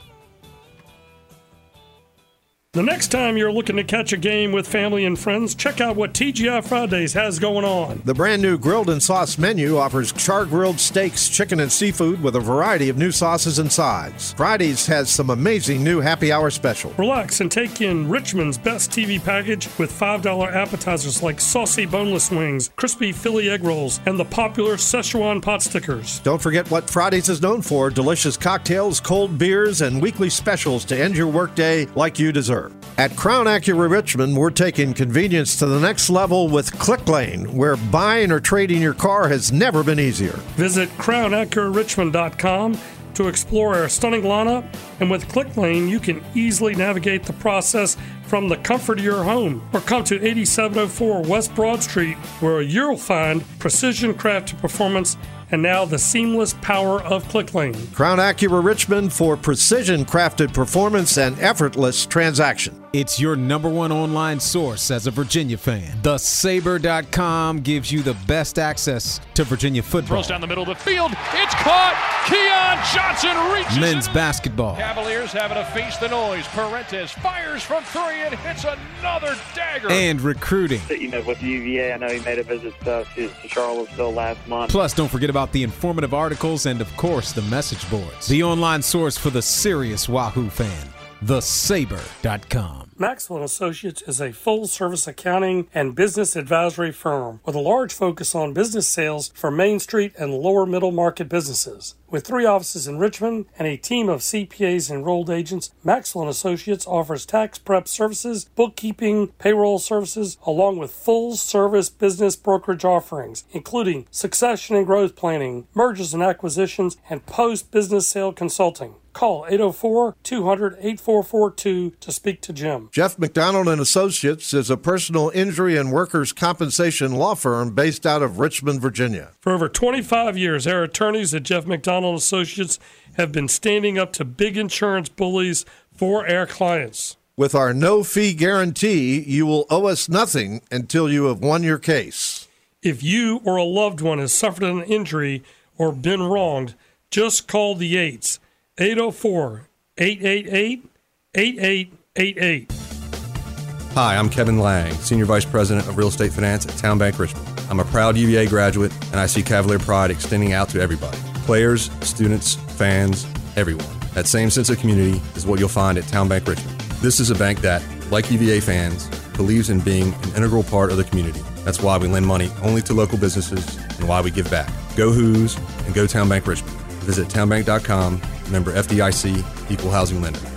The next time you're looking to catch a game with family and friends, check out what TGI Fridays has going on. The brand new grilled and sauce menu offers char grilled steaks, chicken, and seafood with a variety of new sauces and sides. Fridays has some amazing new happy hour specials. Relax and take in Richmond's best TV package with $5 appetizers like saucy boneless wings, crispy Philly egg rolls, and the popular Szechuan pot stickers. Don't forget what Fridays is known for delicious cocktails, cold beers, and weekly specials to end your workday like you deserve. At Crown Acura Richmond, we're taking convenience to the next level with ClickLane, where buying or trading your car has never been easier. Visit crownacurarichmond.com to explore our stunning lineup, and with ClickLane, you can easily navigate the process from the comfort of your home. Or come to 8704 West Broad Street, where you'll find precision crafted performance and now the seamless power of ClickLane. Crown Acura Richmond for precision crafted performance and effortless transaction. It's your number one online source as a Virginia fan. TheSabre.com gives you the best access to Virginia football, Throws down the middle of the field. It's caught. Keon Johnson reaches men's it. basketball, Cavaliers having to face the noise. Parentes fires from three and hits another dagger. and recruiting. You know, with UVA, I know he made a visit to, to Charlottesville last month. Plus, don't forget about the informative articles and, of course, the message boards. The online source for the serious Wahoo fan. TheSabre.com. Maxwell Associates is a full-service accounting and business advisory firm with a large focus on business sales for Main Street and lower middle market businesses. With three offices in Richmond and a team of CPAs and enrolled agents, Maxwell Associates offers tax prep services, bookkeeping, payroll services, along with full-service business brokerage offerings, including succession and growth planning, mergers and acquisitions, and post-business sale consulting. Call 804 200 8442 to speak to Jim. Jeff McDonald and Associates is a personal injury and workers' compensation law firm based out of Richmond, Virginia. For over 25 years, our attorneys at Jeff McDonald Associates have been standing up to big insurance bullies for our clients. With our no fee guarantee, you will owe us nothing until you have won your case. If you or a loved one has suffered an injury or been wronged, just call the Eights 804 888 8888. Hi, I'm Kevin Lang, Senior Vice President of Real Estate Finance at Town Bank Richmond. I'm a proud UVA graduate, and I see Cavalier pride extending out to everybody players, students, fans, everyone. That same sense of community is what you'll find at Town Bank Richmond. This is a bank that, like UVA fans, believes in being an integral part of the community. That's why we lend money only to local businesses and why we give back. Go Hoos and go Town Bank Richmond. Visit townbank.com, member FDIC, equal housing lender.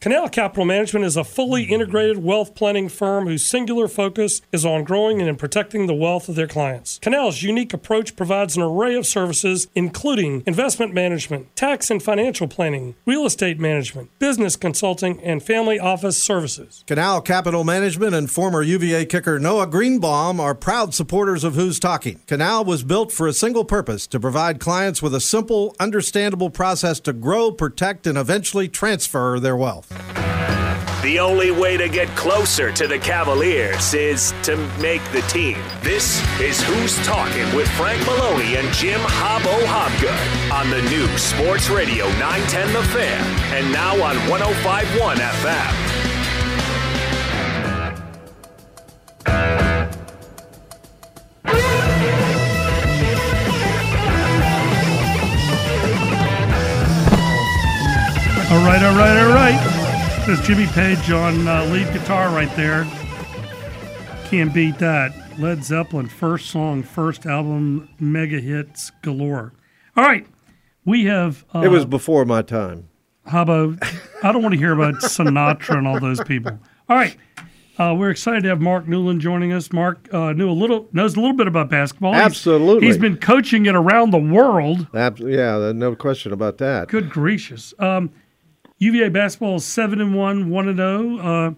Canal Capital Management is a fully integrated wealth planning firm whose singular focus is on growing and protecting the wealth of their clients. Canal's unique approach provides an array of services, including investment management, tax and financial planning, real estate management, business consulting, and family office services. Canal Capital Management and former UVA kicker Noah Greenbaum are proud supporters of Hoos Talking. Canal was built for a single purpose to provide clients with a simple, understandable process to grow, protect, and eventually transfer their wealth. The only way to get closer to the Cavaliers is to make the team. This is Hoos Talking with Frank Maloney and Jim Hobbo Hobgood on the new Sports Radio 910 The Fan and now on 1051 FM. All right, all right, all right. There's Jimmy Page on uh, lead guitar right there. Can't beat that. Led Zeppelin, first song, first album, mega hits galore. All right, we have. Uh, it was before my time. Habo, I don't want to hear about Sinatra and all those people. All right, uh, we're excited to have Mark Newland joining us. Mark uh, knew a little, knows a little bit about basketball. He's- Absolutely. he's been coaching it around the world. Ab- yeah, no question about that. Good gracious. Um, UVA basketball is 7 and 1, 1 and 0. Uh,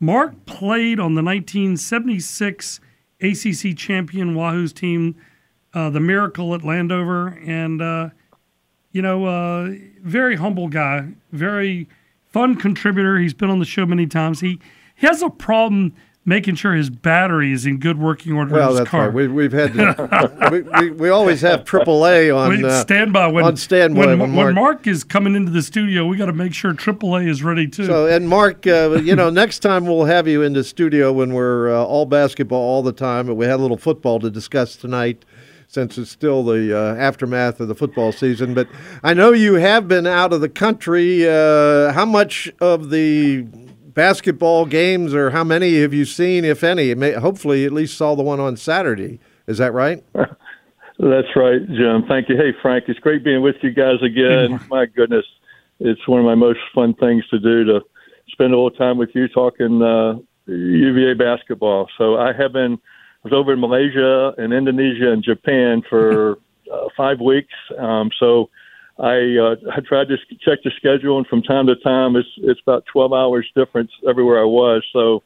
Mark played on the 1976 ACC champion Wahoo's team, uh, the Miracle at Landover. And, uh, you know, uh, very humble guy, very fun contributor. He's been on the show many times. He, he has a problem making sure his battery is in good working order in Well, his that's car. right. We, we've had to, <laughs> we, we, we always have AAA on uh, standby when on standby when, when when Mark- Mark is coming into the studio. We got to make sure AAA is ready too. So, and Mark, uh, you know, <laughs> next time we'll have you in the studio when we're uh, all basketball all the time, but we had a little football to discuss tonight since it's still the uh, aftermath of the football season. But I know you have been out of the country. Uh, how much of the basketball games, or how many have you seen, if any? May, hopefully, you at least saw the one on Saturday. Is that right? <laughs> That's right, Jim. Thank you. Hey, Frank, it's great being with you guys again. <laughs> My goodness, it's one of my most fun things to do to spend a little time with you talking uh, UVA basketball. So I have been, I was over in Malaysia and Indonesia and Japan for uh, five weeks. Um, so I uh, I tried to check the schedule, and from time to time, it's it's about 12 hours difference everywhere I was. So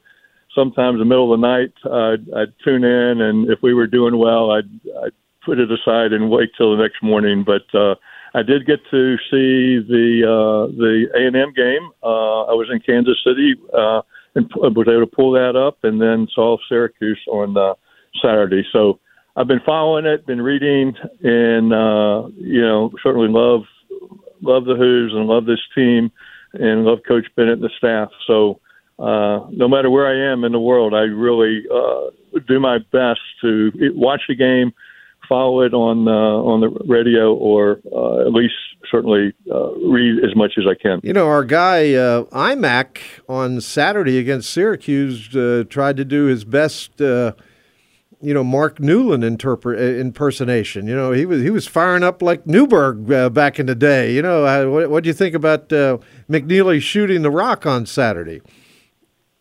sometimes in the middle of the night, I'd, I'd tune in, and if we were doing well, I'd, I'd put it aside and wait till the next morning. But uh, I did get to see the uh, the A and M game. Uh, I was in Kansas City uh, and was able to pull that up, and then saw Syracuse on uh, Saturday. So I've been following it, been reading, and uh, you know certainly love love the Hoos and love this team, and love Coach Bennett and the staff. So uh, no matter where I am in the world, I really uh, do my best to watch the game, follow it on uh, on the radio, or uh, at least certainly uh, read as much as I can. You know, our guy uh, IMAC on Saturday against Syracuse uh, tried to do his best. Uh, you know, Mark Newland interpret uh, impersonation. You know, he was he was firing up like Newberg uh, back in the day. You know, uh, what what do you think about uh, McKneely shooting the rock on Saturday?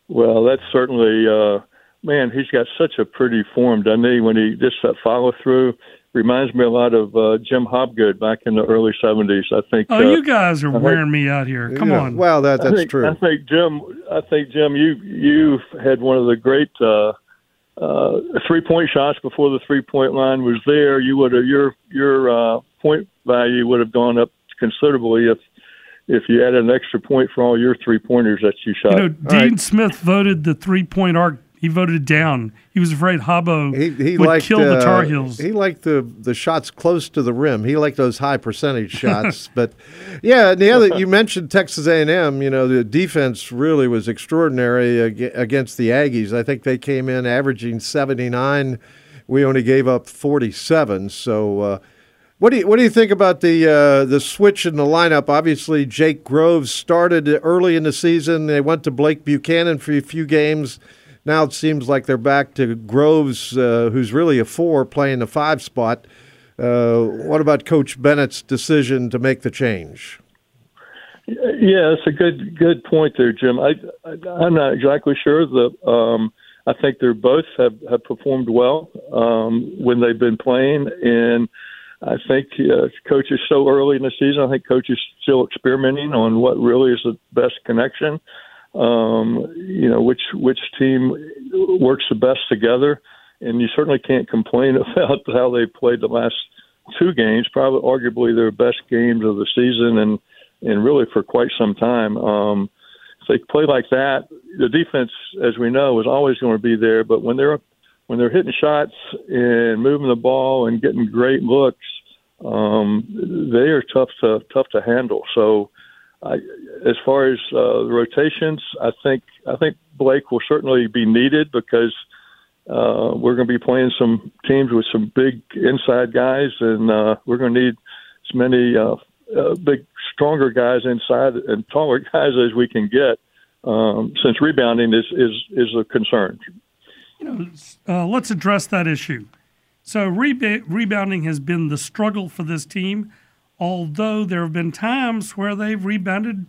Well, that's certainly uh, man. He's got such a pretty form, doesn't he? When he just that follow through reminds me a lot of uh, Jim Hobgood back in the early '70s. I think. oh, uh, you guys are I think- wearing me out here. Come Yeah, on. Well, that I that's think, true. I think Jim. I think Jim. You you had one of the great uh, uh, three point shots before the three point line was there. You would have your your uh, point value would have gone up considerably if if you add an extra point for all your three pointers that you shot. You know, Dean Smith voted the three point arc. He voted it down. He was afraid Habo He, he would liked kill the uh, Tar Heels. He liked the the shots close to the rim. He liked those high percentage shots. <laughs> but yeah, and the other you mentioned Texas A&M. You know the defense really was extraordinary against the Aggies. I think they came in averaging seventy nine. We only gave up forty seven. So. Uh, what do you what do you think about the uh, the switch in the lineup? Obviously, Jake Groves started early in the season. They went to Blake Buchanan for a few games. Now it seems like they're back to Groves, uh, who's really a four, playing the five spot. Uh, what about Coach Bennett's decision to make the change? Yeah, it's a good good point there, Jim. I, I I'm not exactly sure. The um, I think they're both have have performed well um, when they've been playing, and I think uh, coach is so early in the season. I think coach is still experimenting on what really is the best connection. Um, you know, which which team works the best together, and you certainly can't complain <laughs> about how they played the last two games. Probably, arguably, their best games of the season, and and really for quite some time. Um, if they play like that, the defense, as we know, is always going to be there. But when they're when they're hitting shots and moving the ball and getting great looks, um, they are tough to tough to handle. So, I, as far as uh, the rotations, I think I think Blake will certainly be needed because uh, we're going to be playing some teams with some big inside guys, and uh, we're going to need as many uh, uh, big, stronger guys inside and taller <laughs> guys as we can get. Um, since rebounding is is is a concern. You know, uh, let's address that issue. So rebounding has been the struggle for this team, although there have been times where they've rebounded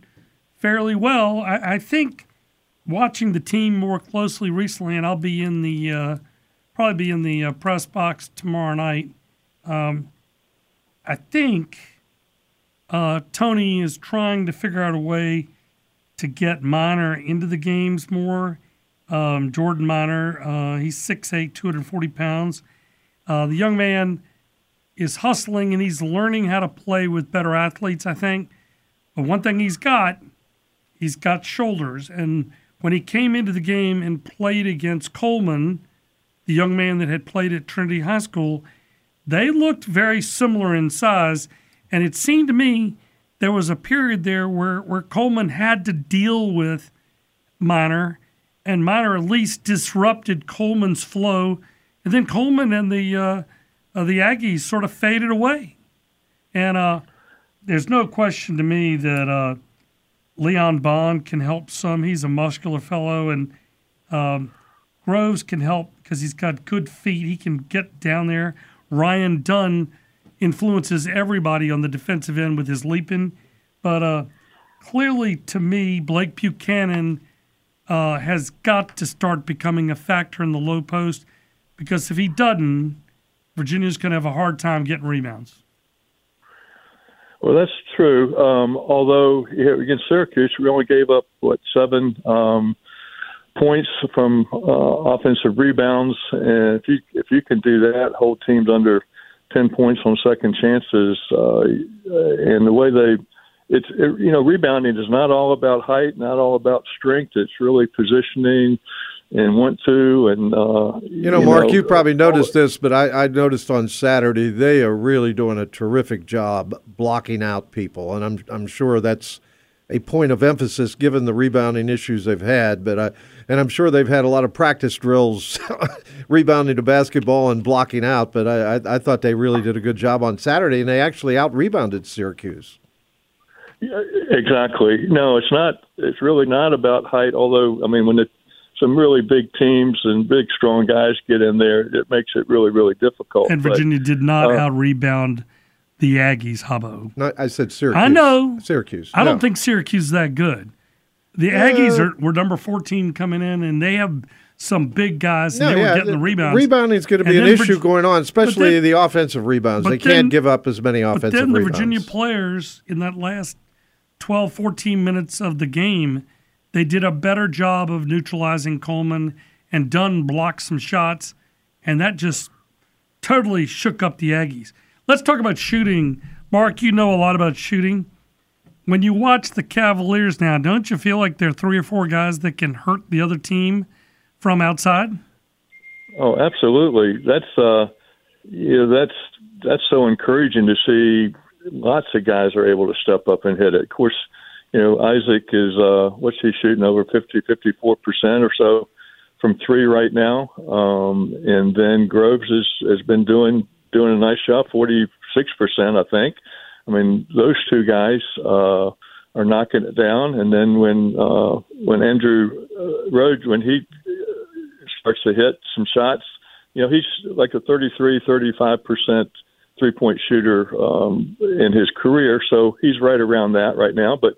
fairly well. I, I think watching the team more closely recently, and I'll be in the uh, probably be in the uh, press box tomorrow night. Um, I think uh, Tony is trying to figure out a way to get Minor into the games more. Um, Jordan Minor, uh, he's 6'8", 240 pounds. Uh, the young man is hustling and he's learning how to play with better athletes, I think. But one thing he's got, he's got shoulders. And when he came into the game and played against Coleman, the young man that had played at Trinity High School, they looked very similar in size. And it seemed to me there was a period there where, where Coleman had to deal with Minor, and Minor at least disrupted Coleman's flow. And then Coleman and the uh, uh, the Aggies sort of faded away. And uh, there's no question to me that uh, Leon Bond can help some. He's a muscular fellow, and um, Groves can help because he's got good feet. He can get down there. Ryan Dunn influences everybody on the defensive end with his leaping. But uh, clearly, to me, Blake Buchanan uh, has got to start becoming a factor in the low post because if he doesn't, Virginia's going to have a hard time getting rebounds. Well, that's true. Um, although here against Syracuse, we only gave up what seven um, points from uh, offensive rebounds, and if you if you can do that, hold teams under ten points on second chances, uh, and the way they it's it, you know rebounding is not all about height, not all about strength. It's really positioning and went to and uh, You know, Mark, you probably noticed this, but I, I noticed on Saturday they are really doing a terrific job blocking out people, and I'm I'm sure that's a point of emphasis given the rebounding issues they've had. But I and I'm sure they've had a lot of practice drills <laughs> rebounding to basketball and blocking out. But I, I I thought they really did a good job on Saturday, and they actually out rebounded Syracuse. Yeah, exactly. No, it's not. It's really not about height. Although, I mean, when it, some really big teams and big, strong guys get in there, it makes it really, really difficult. And But, Virginia did not uh, out rebound the Aggies, Hubbo. No, I said Syracuse. I know. Syracuse. I don't think Syracuse is that good. The Aggies are were number 14 coming in, and they have some big guys, and No, they yeah, were getting the rebounds. Rebounding is going to be And an then issue Virg- going on, especially then- the offensive rebounds. They then- can't give up as many offensive But offensive then the rebounds. Virginia players in that last 12, 14 minutes of the game, they did a better job of neutralizing Coleman, and Dunn blocked some shots, and that just totally shook up the Aggies. Let's talk about shooting. Mark, you know a lot about shooting. when you watch the Cavaliers now, don't you feel like there are three or four guys that can hurt the other team from outside? Oh, absolutely. That's uh, yeah, that's that's so encouraging to see. Lots of guys are able to step up and hit it. Of course, you know Isaac is uh, what's he shooting over 50, 54 percent or so from three right now, um, and then Groves has has been doing doing a nice job, forty six percent, I think. I mean, those two guys uh, are knocking it down, and then when uh, when Andrew uh, Rohde when he uh, starts to hit some shots, you know, he's like a 33, 35 percent three point shooter um, in his career, so he's right around that right now. But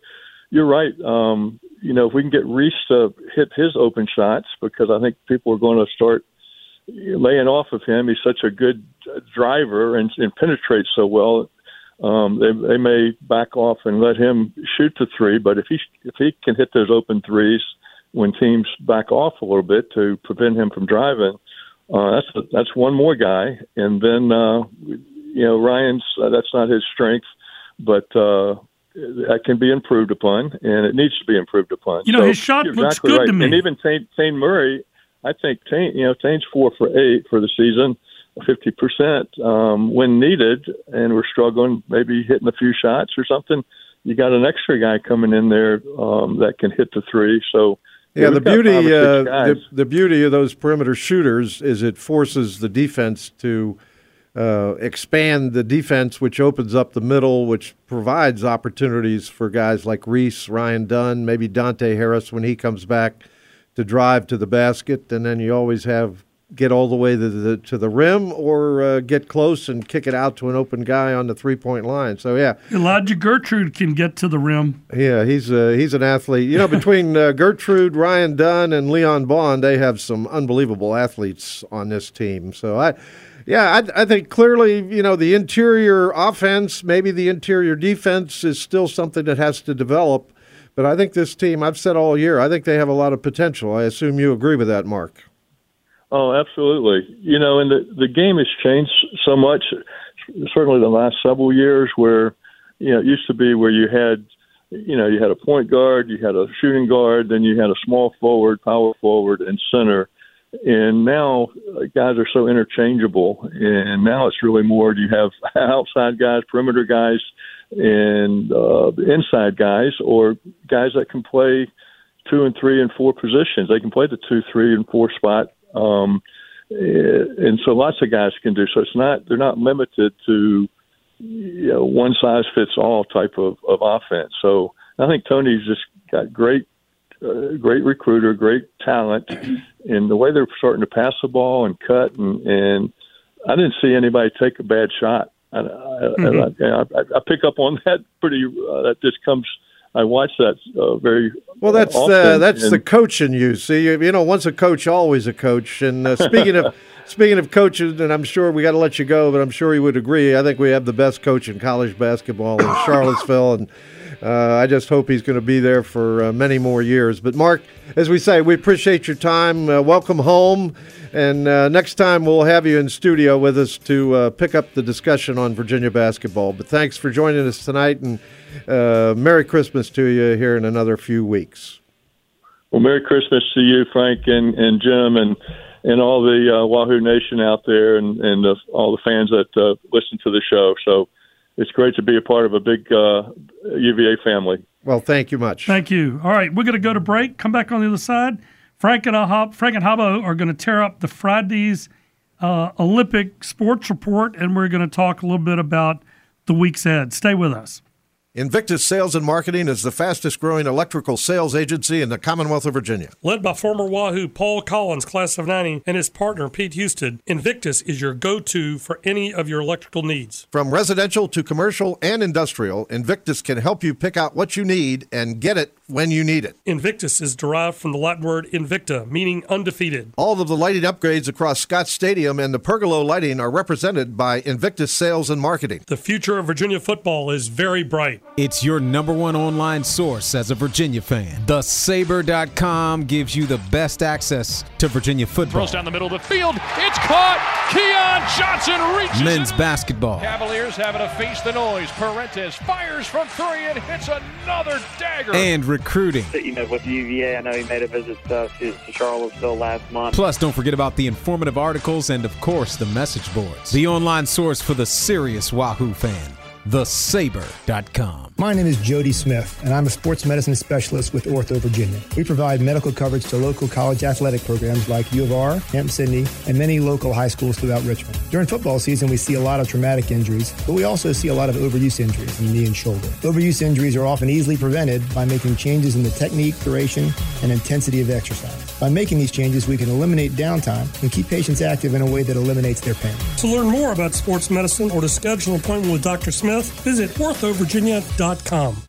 you're right. Um, you know, if we can get Reece to hit his open shots, because I think people are going to start laying off of him. He's such a good driver and, and penetrates so well. Um, they, they may back off and let him shoot the three, but if he if he can hit those open threes when teams back off a little bit to prevent him from driving, uh, that's that's one more guy. And then uh, you know Ryan's uh, that's not his strength, but uh, that can be improved upon, and it needs to be improved upon. You know, so his shot looks exactly good right. to me. And even Taine, Taine Murray, I think Taine, you know, Taine's four for eight for the season, fifty percent um, when needed, and we're struggling, maybe hitting a few shots or something. You got an extra guy coming in there um, that can hit the three. So Yeah, the we've got five or beauty six uh, the, the beauty of those perimeter shooters is it forces the defense to uh, expand the defense, which opens up the middle, which provides opportunities for guys like Reece, Ryan Dunn, maybe Dante Harris when he comes back to drive to the basket, and then you always have get all the way to the to the rim or uh, get close and kick it out to an open guy on the three point line. So yeah, Elijah Gertrude can get to the rim. yeah, he's uh, he's an athlete. You know, <laughs> between uh, Gertrude, Ryan Dunn, and Leon Bond, they have some unbelievable athletes on this team. So I, yeah, I, I think clearly, you know, the interior offense, maybe the interior defense is still something that has to develop. But I think this team, I've said all year, I think they have a lot of potential. I assume you agree with that, Mark. Oh, absolutely. You know, and the the game has changed so much. Certainly, the last several years, where you know it used to be where you had, you know, you had a point guard, you had a shooting guard, then you had a small forward, power forward, and center. And now uh, guys are so interchangeable, and now it's really more. Do you have <laughs> outside guys, perimeter guys, and uh, inside guys, or guys that can play two and three and four positions? They can play the two, three, and four spot um, eh, and so lots of guys can do. So it's not they're not limited to you know one size fits all type of, of offense. So I think Tony's just got great uh, great recruiter, great talent, and the way they're starting to pass the ball and cut and and I didn't see anybody take a bad shot. I, I, Mm-hmm. I, I, I pick up on that pretty. Uh, that just comes. I watch that uh, very Well, that's often, uh, that's and- the coach in you. See, you, you know, once a coach, always a coach. And uh, speaking of <laughs> speaking of coaches, and I'm sure we got to let you go, but I'm sure you would agree. I think we have the best coach in college basketball in <coughs> Charlottesville, and uh, I just hope he's going to be there for uh, many more years. But Mark, as we say, we appreciate your time. Uh, welcome home, and uh, next time we'll have you in studio with us to uh, pick up the discussion on Virginia basketball. But thanks for joining us tonight, and Merry Christmas to you here in another few weeks. Well, Merry Christmas to you, Frank and, and Jim, and and all the Wahoo Nation out there, and and all the fans that listen to the show. So it's great to be a part of a big uh, UVA family. Well, thank you much. Thank you. All right, we're going to go to break. Come back on the other side. Frank and Hab- Frank and Habo are going to tear up the Friday's uh, Olympic sports report, and we're going to talk a little bit about the week's ahead. Stay with us. Invictus Sales and Marketing is the fastest growing electrical sales agency in the Commonwealth of Virginia. Led by former Wahoo Paul Collins, class of 90, and his partner Pete Houston, Invictus is your go to for any of your electrical needs. From residential to commercial and industrial, Invictus can help you pick out what you need and get it when you need it. Invictus is derived from the Latin word invicta, meaning undefeated. All of the lighting upgrades across Scott Stadium and the pergola lighting are represented by Invictus Sales and Marketing. The future of Virginia football is very bright. It's your number one online source as a Virginia fan. TheSabre.com gives you the best access to Virginia football. Throws down the middle of the field. It's caught. Keon Johnson reaches Men's it. basketball. Cavaliers having to face the noise. Parentes fires from three and hits another dagger. And recruiting. You know, with UVA, I know he made a visit to, to Charlottesville last month. Plus, don't forget about the informative articles and, of course, the message boards. The online source for the serious Wahoo fan. TheSabre.com. My name is Jody Smith, and I'm a sports medicine specialist with Ortho Virginia. We provide medical coverage to local college athletic programs like U of R, Hamp Sydney, and many local high schools throughout Richmond. During football season, we see a lot of traumatic injuries, but we also see a lot of overuse injuries in the knee and shoulder. Overuse injuries are often easily prevented by making changes in the technique, duration, and intensity of exercise. By making these changes, we can eliminate downtime and keep patients active in a way that eliminates their pain. To learn more about sports medicine or to schedule an appointment with Dr. Smith, visit orthovirginia.com.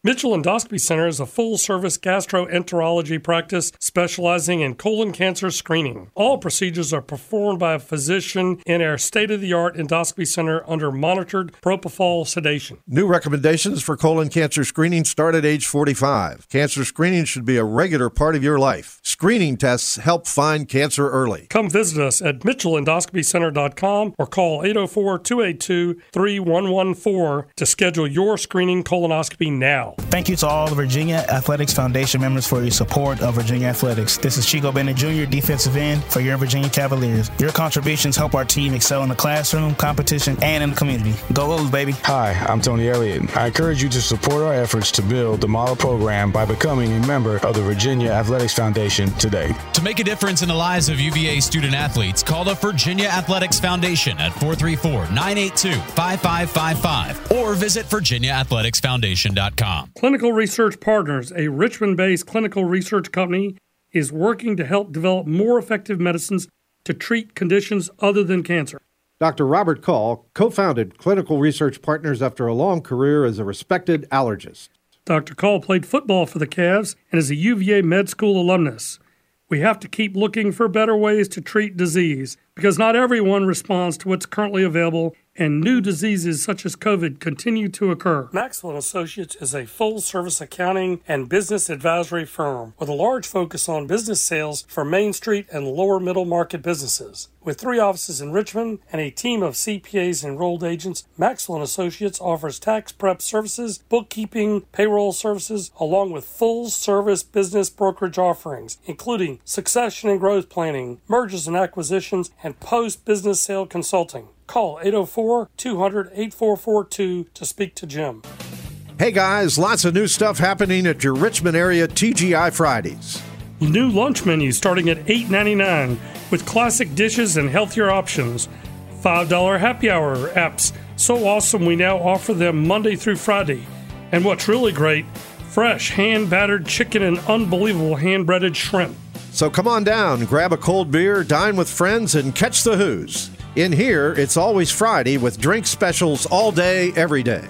Mitchell Endoscopy Center is a full service gastroenterology practice specializing in colon cancer screening. All procedures are performed by a physician in our state of the art endoscopy center under monitored propofol sedation. New recommendations for colon cancer screening start at age 45. Cancer screening should be a regular part of your life. Screening tests help find cancer early. Come visit us at mitchellendoscopycenter.com or call 804 282 3114 to schedule your screening colonoscopy now. Thank you to all the Virginia Athletics Foundation members for your support of Virginia Athletics. This is Chico Bennett Jr., defensive end for your Virginia Cavaliers. Your contributions help our team excel in the classroom, competition, and in the community. Go Wolves, baby. Hi, I'm Tony Elliott. I encourage you to support our efforts to build the model program by becoming a member of the Virginia Athletics Foundation today. To make a difference in the lives of UVA student athletes, call the Virginia Athletics Foundation at 434 982 5555 or visit VirginiaAthleticsFoundation.com. Clinical Research Partners, a Richmond based clinical research company, is working to help develop more effective medicines to treat conditions other than cancer. Dr. Robert Call co founded Clinical Research Partners after a long career as a respected allergist. Dr. Call played football for the Cavs and is a UVA med school alumnus. We have to keep looking for better ways to treat disease because not everyone responds to what's currently available and new diseases such as COVID continue to occur. Maxwell Associates is a full-service accounting and business advisory firm with a large focus on business sales for Main Street and lower middle market businesses. With three offices in Richmond and a team of CPAs and enrolled agents, Maxwell Associates offers tax prep services, bookkeeping, payroll services, along with full-service business brokerage offerings, including succession and growth planning, mergers and acquisitions, and post-business sale consulting. Call 804 200 8442 to speak to Jim. Hey guys, lots of new stuff happening at your Richmond area TGI Fridays. New lunch menu starting at $8.99 with classic dishes and healthier options. $5 happy hour apps. So awesome we now offer them Monday through Friday. And what's really great, fresh hand battered chicken and unbelievable hand breaded shrimp. So come on down, grab a cold beer, dine with friends, and catch the Hoos. In here, it's always Friday with drink specials all day, every day.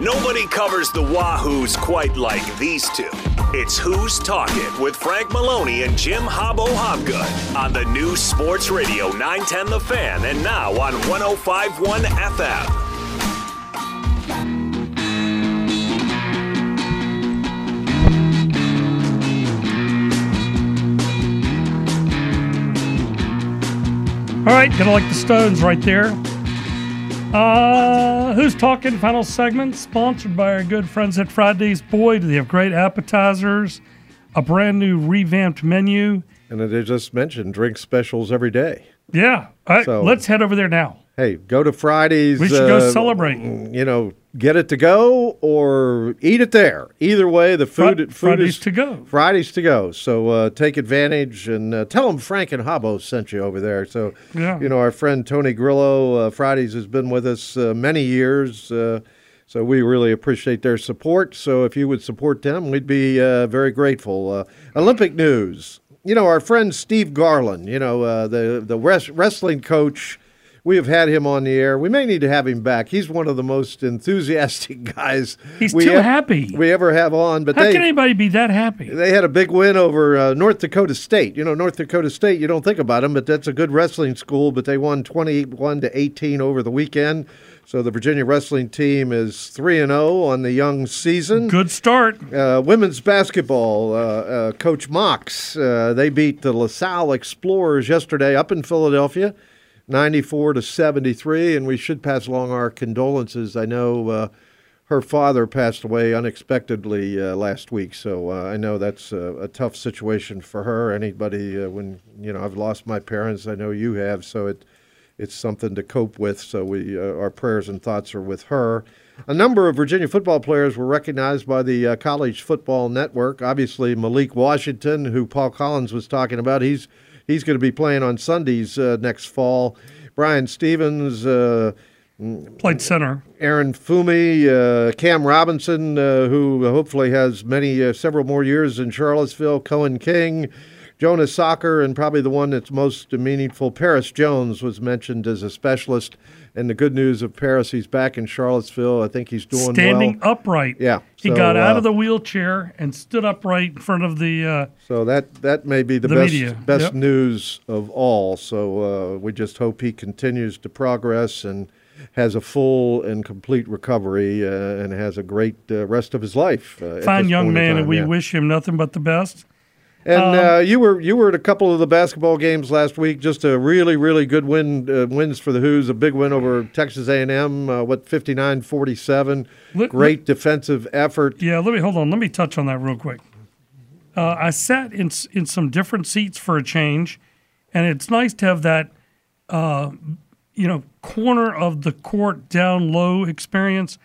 Nobody covers the Wahoos quite like these two. It's Hoos Talking with Frank Maloney and Jim Hobbo Hobgood on the new Sports Radio 910 The Fan and now on 1051 FM. All right, gonna like the Stones right there. Uh, Hoos Talking? Final segment sponsored by our good friends at Fridays. Boy, do they have great appetizers, a brand new revamped menu. And they just mentioned drink specials every day. Yeah, All right, So- let's head over there now. Hey, go to Fridays. We should go uh, celebrate. You know, get it to go or eat it there. Either way, the food, Fri- food Fridays is to go. Fridays to go. So uh, take advantage and uh, tell them Frank and Habbo sent you over there. So Yeah. you know, our friend Tony Grillo, uh, Fridays has been with us uh, many years. Uh, so we really appreciate their support. So if you would support them, we'd be uh, very grateful. Uh, Olympic news. You know, our friend Steve Garland. You know, uh, the the res- wrestling coach we have had him on the air. We may need to have him back. He's one of the most enthusiastic <laughs> guys. He's we too happy. we ever have on. But How they, can anybody be that happy? they had a big win over uh, North Dakota State. You know, North Dakota State, you don't think about them, but that's a good wrestling school. But they won 21 to 18 over the weekend. So the Virginia wrestling team is 3 and 0 on the young season. Good start. Uh, women's basketball, uh, uh, Coach Mox, uh, they beat the LaSalle Explorers yesterday up in Philadelphia, 94 to 73. And we should pass along our condolences. I know uh, her father passed away unexpectedly uh, last week, so uh, I know that's a, a tough situation for her. Anybody, uh, when you know, I've lost my parents, I know you have, so it it's something to cope with. So we, uh, our prayers and thoughts are with her. A number of Virginia football players were recognized by the uh, College Football Network. Obviously, Malik Washington, who Paul Collins was talking about, he's he's going to be playing on Sundays uh, next fall. Brian Stevens. Uh, Played center. Aaron Faumui, uh, Kam Robinson, uh, who hopefully has many, uh, several more years in Charlottesville, Cohen King, Jonas Sanker, and probably the one that's most meaningful, Paris Jones, was mentioned as a specialist. And the good news of Paris, he's back in Charlottesville. I think he's doing Standing well. upright. Yeah. He so, got out uh, of the wheelchair and stood upright in front of the. Uh, So that that may be the, The best media, best yep. news of all. So uh, we just hope he continues to progress and has a full and complete recovery uh, and has a great uh, rest of his life. Uh, fine young man, and we yeah. wish him nothing but the best. And Um, uh, you were you were at a couple of the basketball games last week. Just a really really good win uh, wins for the Hoos. A big win over Texas A and M. Uh, what 59-47. Let- Great defensive effort. Yeah, let me hold on. Let me touch on that real quick. Uh, I sat in in some different seats for a change, and it's nice to have that, uh, you know, corner of the court down low experience.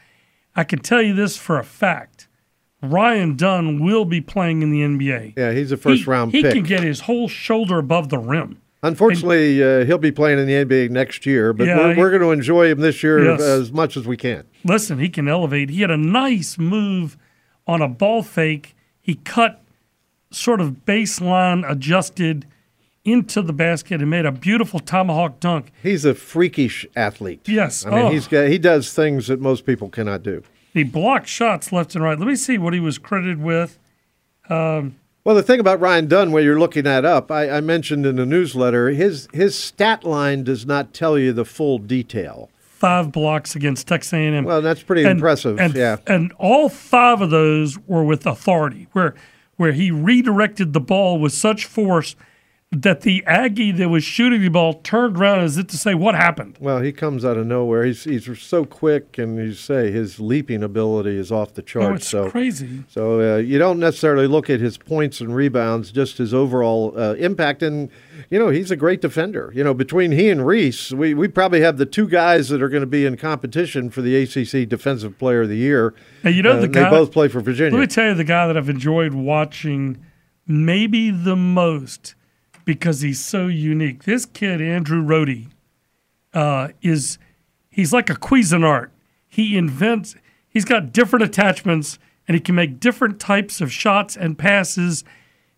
I can tell you this for a fact: Ryan Dunn will be playing in the NBA. Yeah, he's a first He- round He pick. He can get his whole shoulder above the rim. Unfortunately, uh, he'll be playing in the NBA next year, but Yeah, we're, we're going to enjoy him this year Yes. as much as we can. Listen, he can elevate. He had a nice move on a ball fake. He cut sort of baseline adjusted into the basket and made a beautiful tomahawk dunk. He's a freakish athlete. Yes. I mean, Oh. he's got, he does things that most people cannot do. He blocked shots left and right. Let me see what he was credited with. Um, Well, the thing about Ryan Dunn, where you're looking that up, I, I mentioned in the newsletter, his his stat line does not tell you the full detail. five blocks against Texas A&M. Well, that's pretty And- impressive. And, yeah. and all five of those were with authority, where where he redirected the ball with such force that the Aggie that was shooting the ball turned around as if to say, "What happened?" Well, he comes out of nowhere. He's he's so quick, and you say his leaping ability is off the charts. Oh, it's so crazy. So uh, you don't necessarily look at his points and rebounds, just his overall uh, impact. And you know he's a great defender. You know between he and Reece, we we probably have the two guys that are going to be in competition for the ACC Defensive Player of the Year. And you know Uh, the guy they both play for Virginia. Let me tell you the guy that I've enjoyed watching maybe the most because he's so unique. This kid Andrew Rohde uh, is he's like a Cuisinart. He invents. He's got different attachments and he can make different types of shots and passes.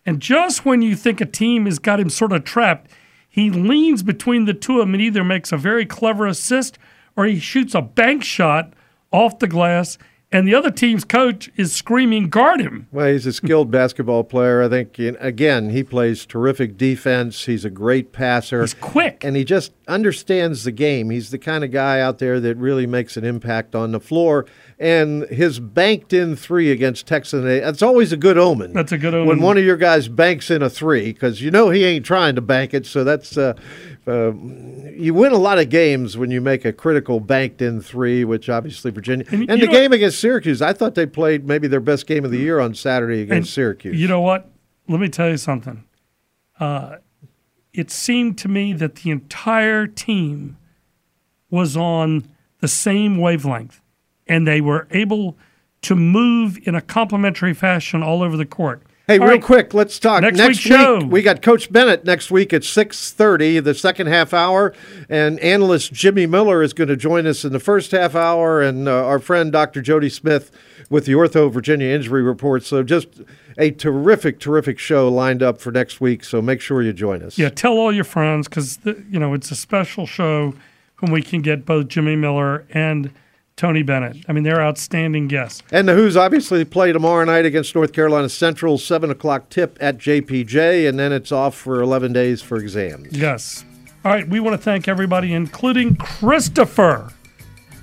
And just when you think a team has got him sort of trapped, he leans between the two of them and either makes a very clever assist or he shoots a bank shot off the glass, and the other team's coach is screaming, "Guard him!" Well, he's a skilled basketball player. I think, again, he plays terrific defense. He's a great passer. He's quick. And he just understands the game. He's the kind of guy out there that really makes an impact on the floor. And his banked in three against Texas, A- that's always a good omen. That's a good omen. When one of your guys banks in a three, because you know he ain't trying to bank it. So that's, uh, uh, you win a lot of games when you make a critical banked in three, which obviously Virginia. And And, the know- game against Syracuse, I thought they played maybe their best game of the year on Saturday against Syracuse. You know what? Let me tell you something. Uh, it seemed to me that the entire team was on the same wavelength, and they were able to move in a complementary fashion all over the court. Hey, All real right, quick, let's talk Next next, show. week. We got Coach Bennett next week at six thirty, the second half hour, and analyst Jimmy Miller is going to join us in the first half hour, and uh, our friend Dr. Jody Smith with the Ortho Virginia Injury Report. So just a terrific, terrific show lined up for next week. So make sure you join us. Yeah, tell all your friends because you know it's a special show. when we can get both Jimmy Miller and Tony Bennett. I mean, they're outstanding guests. And the Hoos obviously play tomorrow night against North Carolina Central, 7 o'clock tip at JPJ, and then it's off for 11 days for exams. Yes. All right, we want to thank everybody, including Christopher,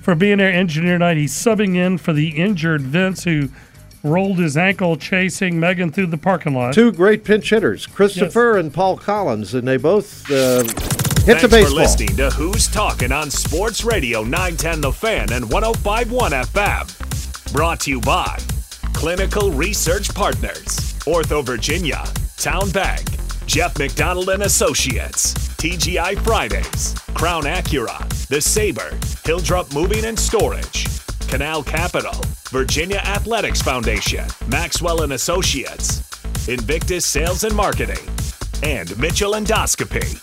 for being our engineer tonight. He's subbing in for the injured Vince, who rolled his ankle chasing Megan through the parking lot. Two great pinch hitters, Christopher and Paul Collins, and they both uh, hit Thanks the baseball. for listening to Hoos Talking on Sports Radio 910 The Fan and 1051 FM. Brought to you by Clinical Research Partners, Ortho Virginia, Town Bank, Jeff McDonald and Associates, TGI Fridays, Crown Acura, The Sabre, Hilldrup Moving and Storage, Canal Capital, Virginia Athletics Foundation, Maxwell and Associates, Invictus Sales and Marketing, and Mitchell Endoscopy.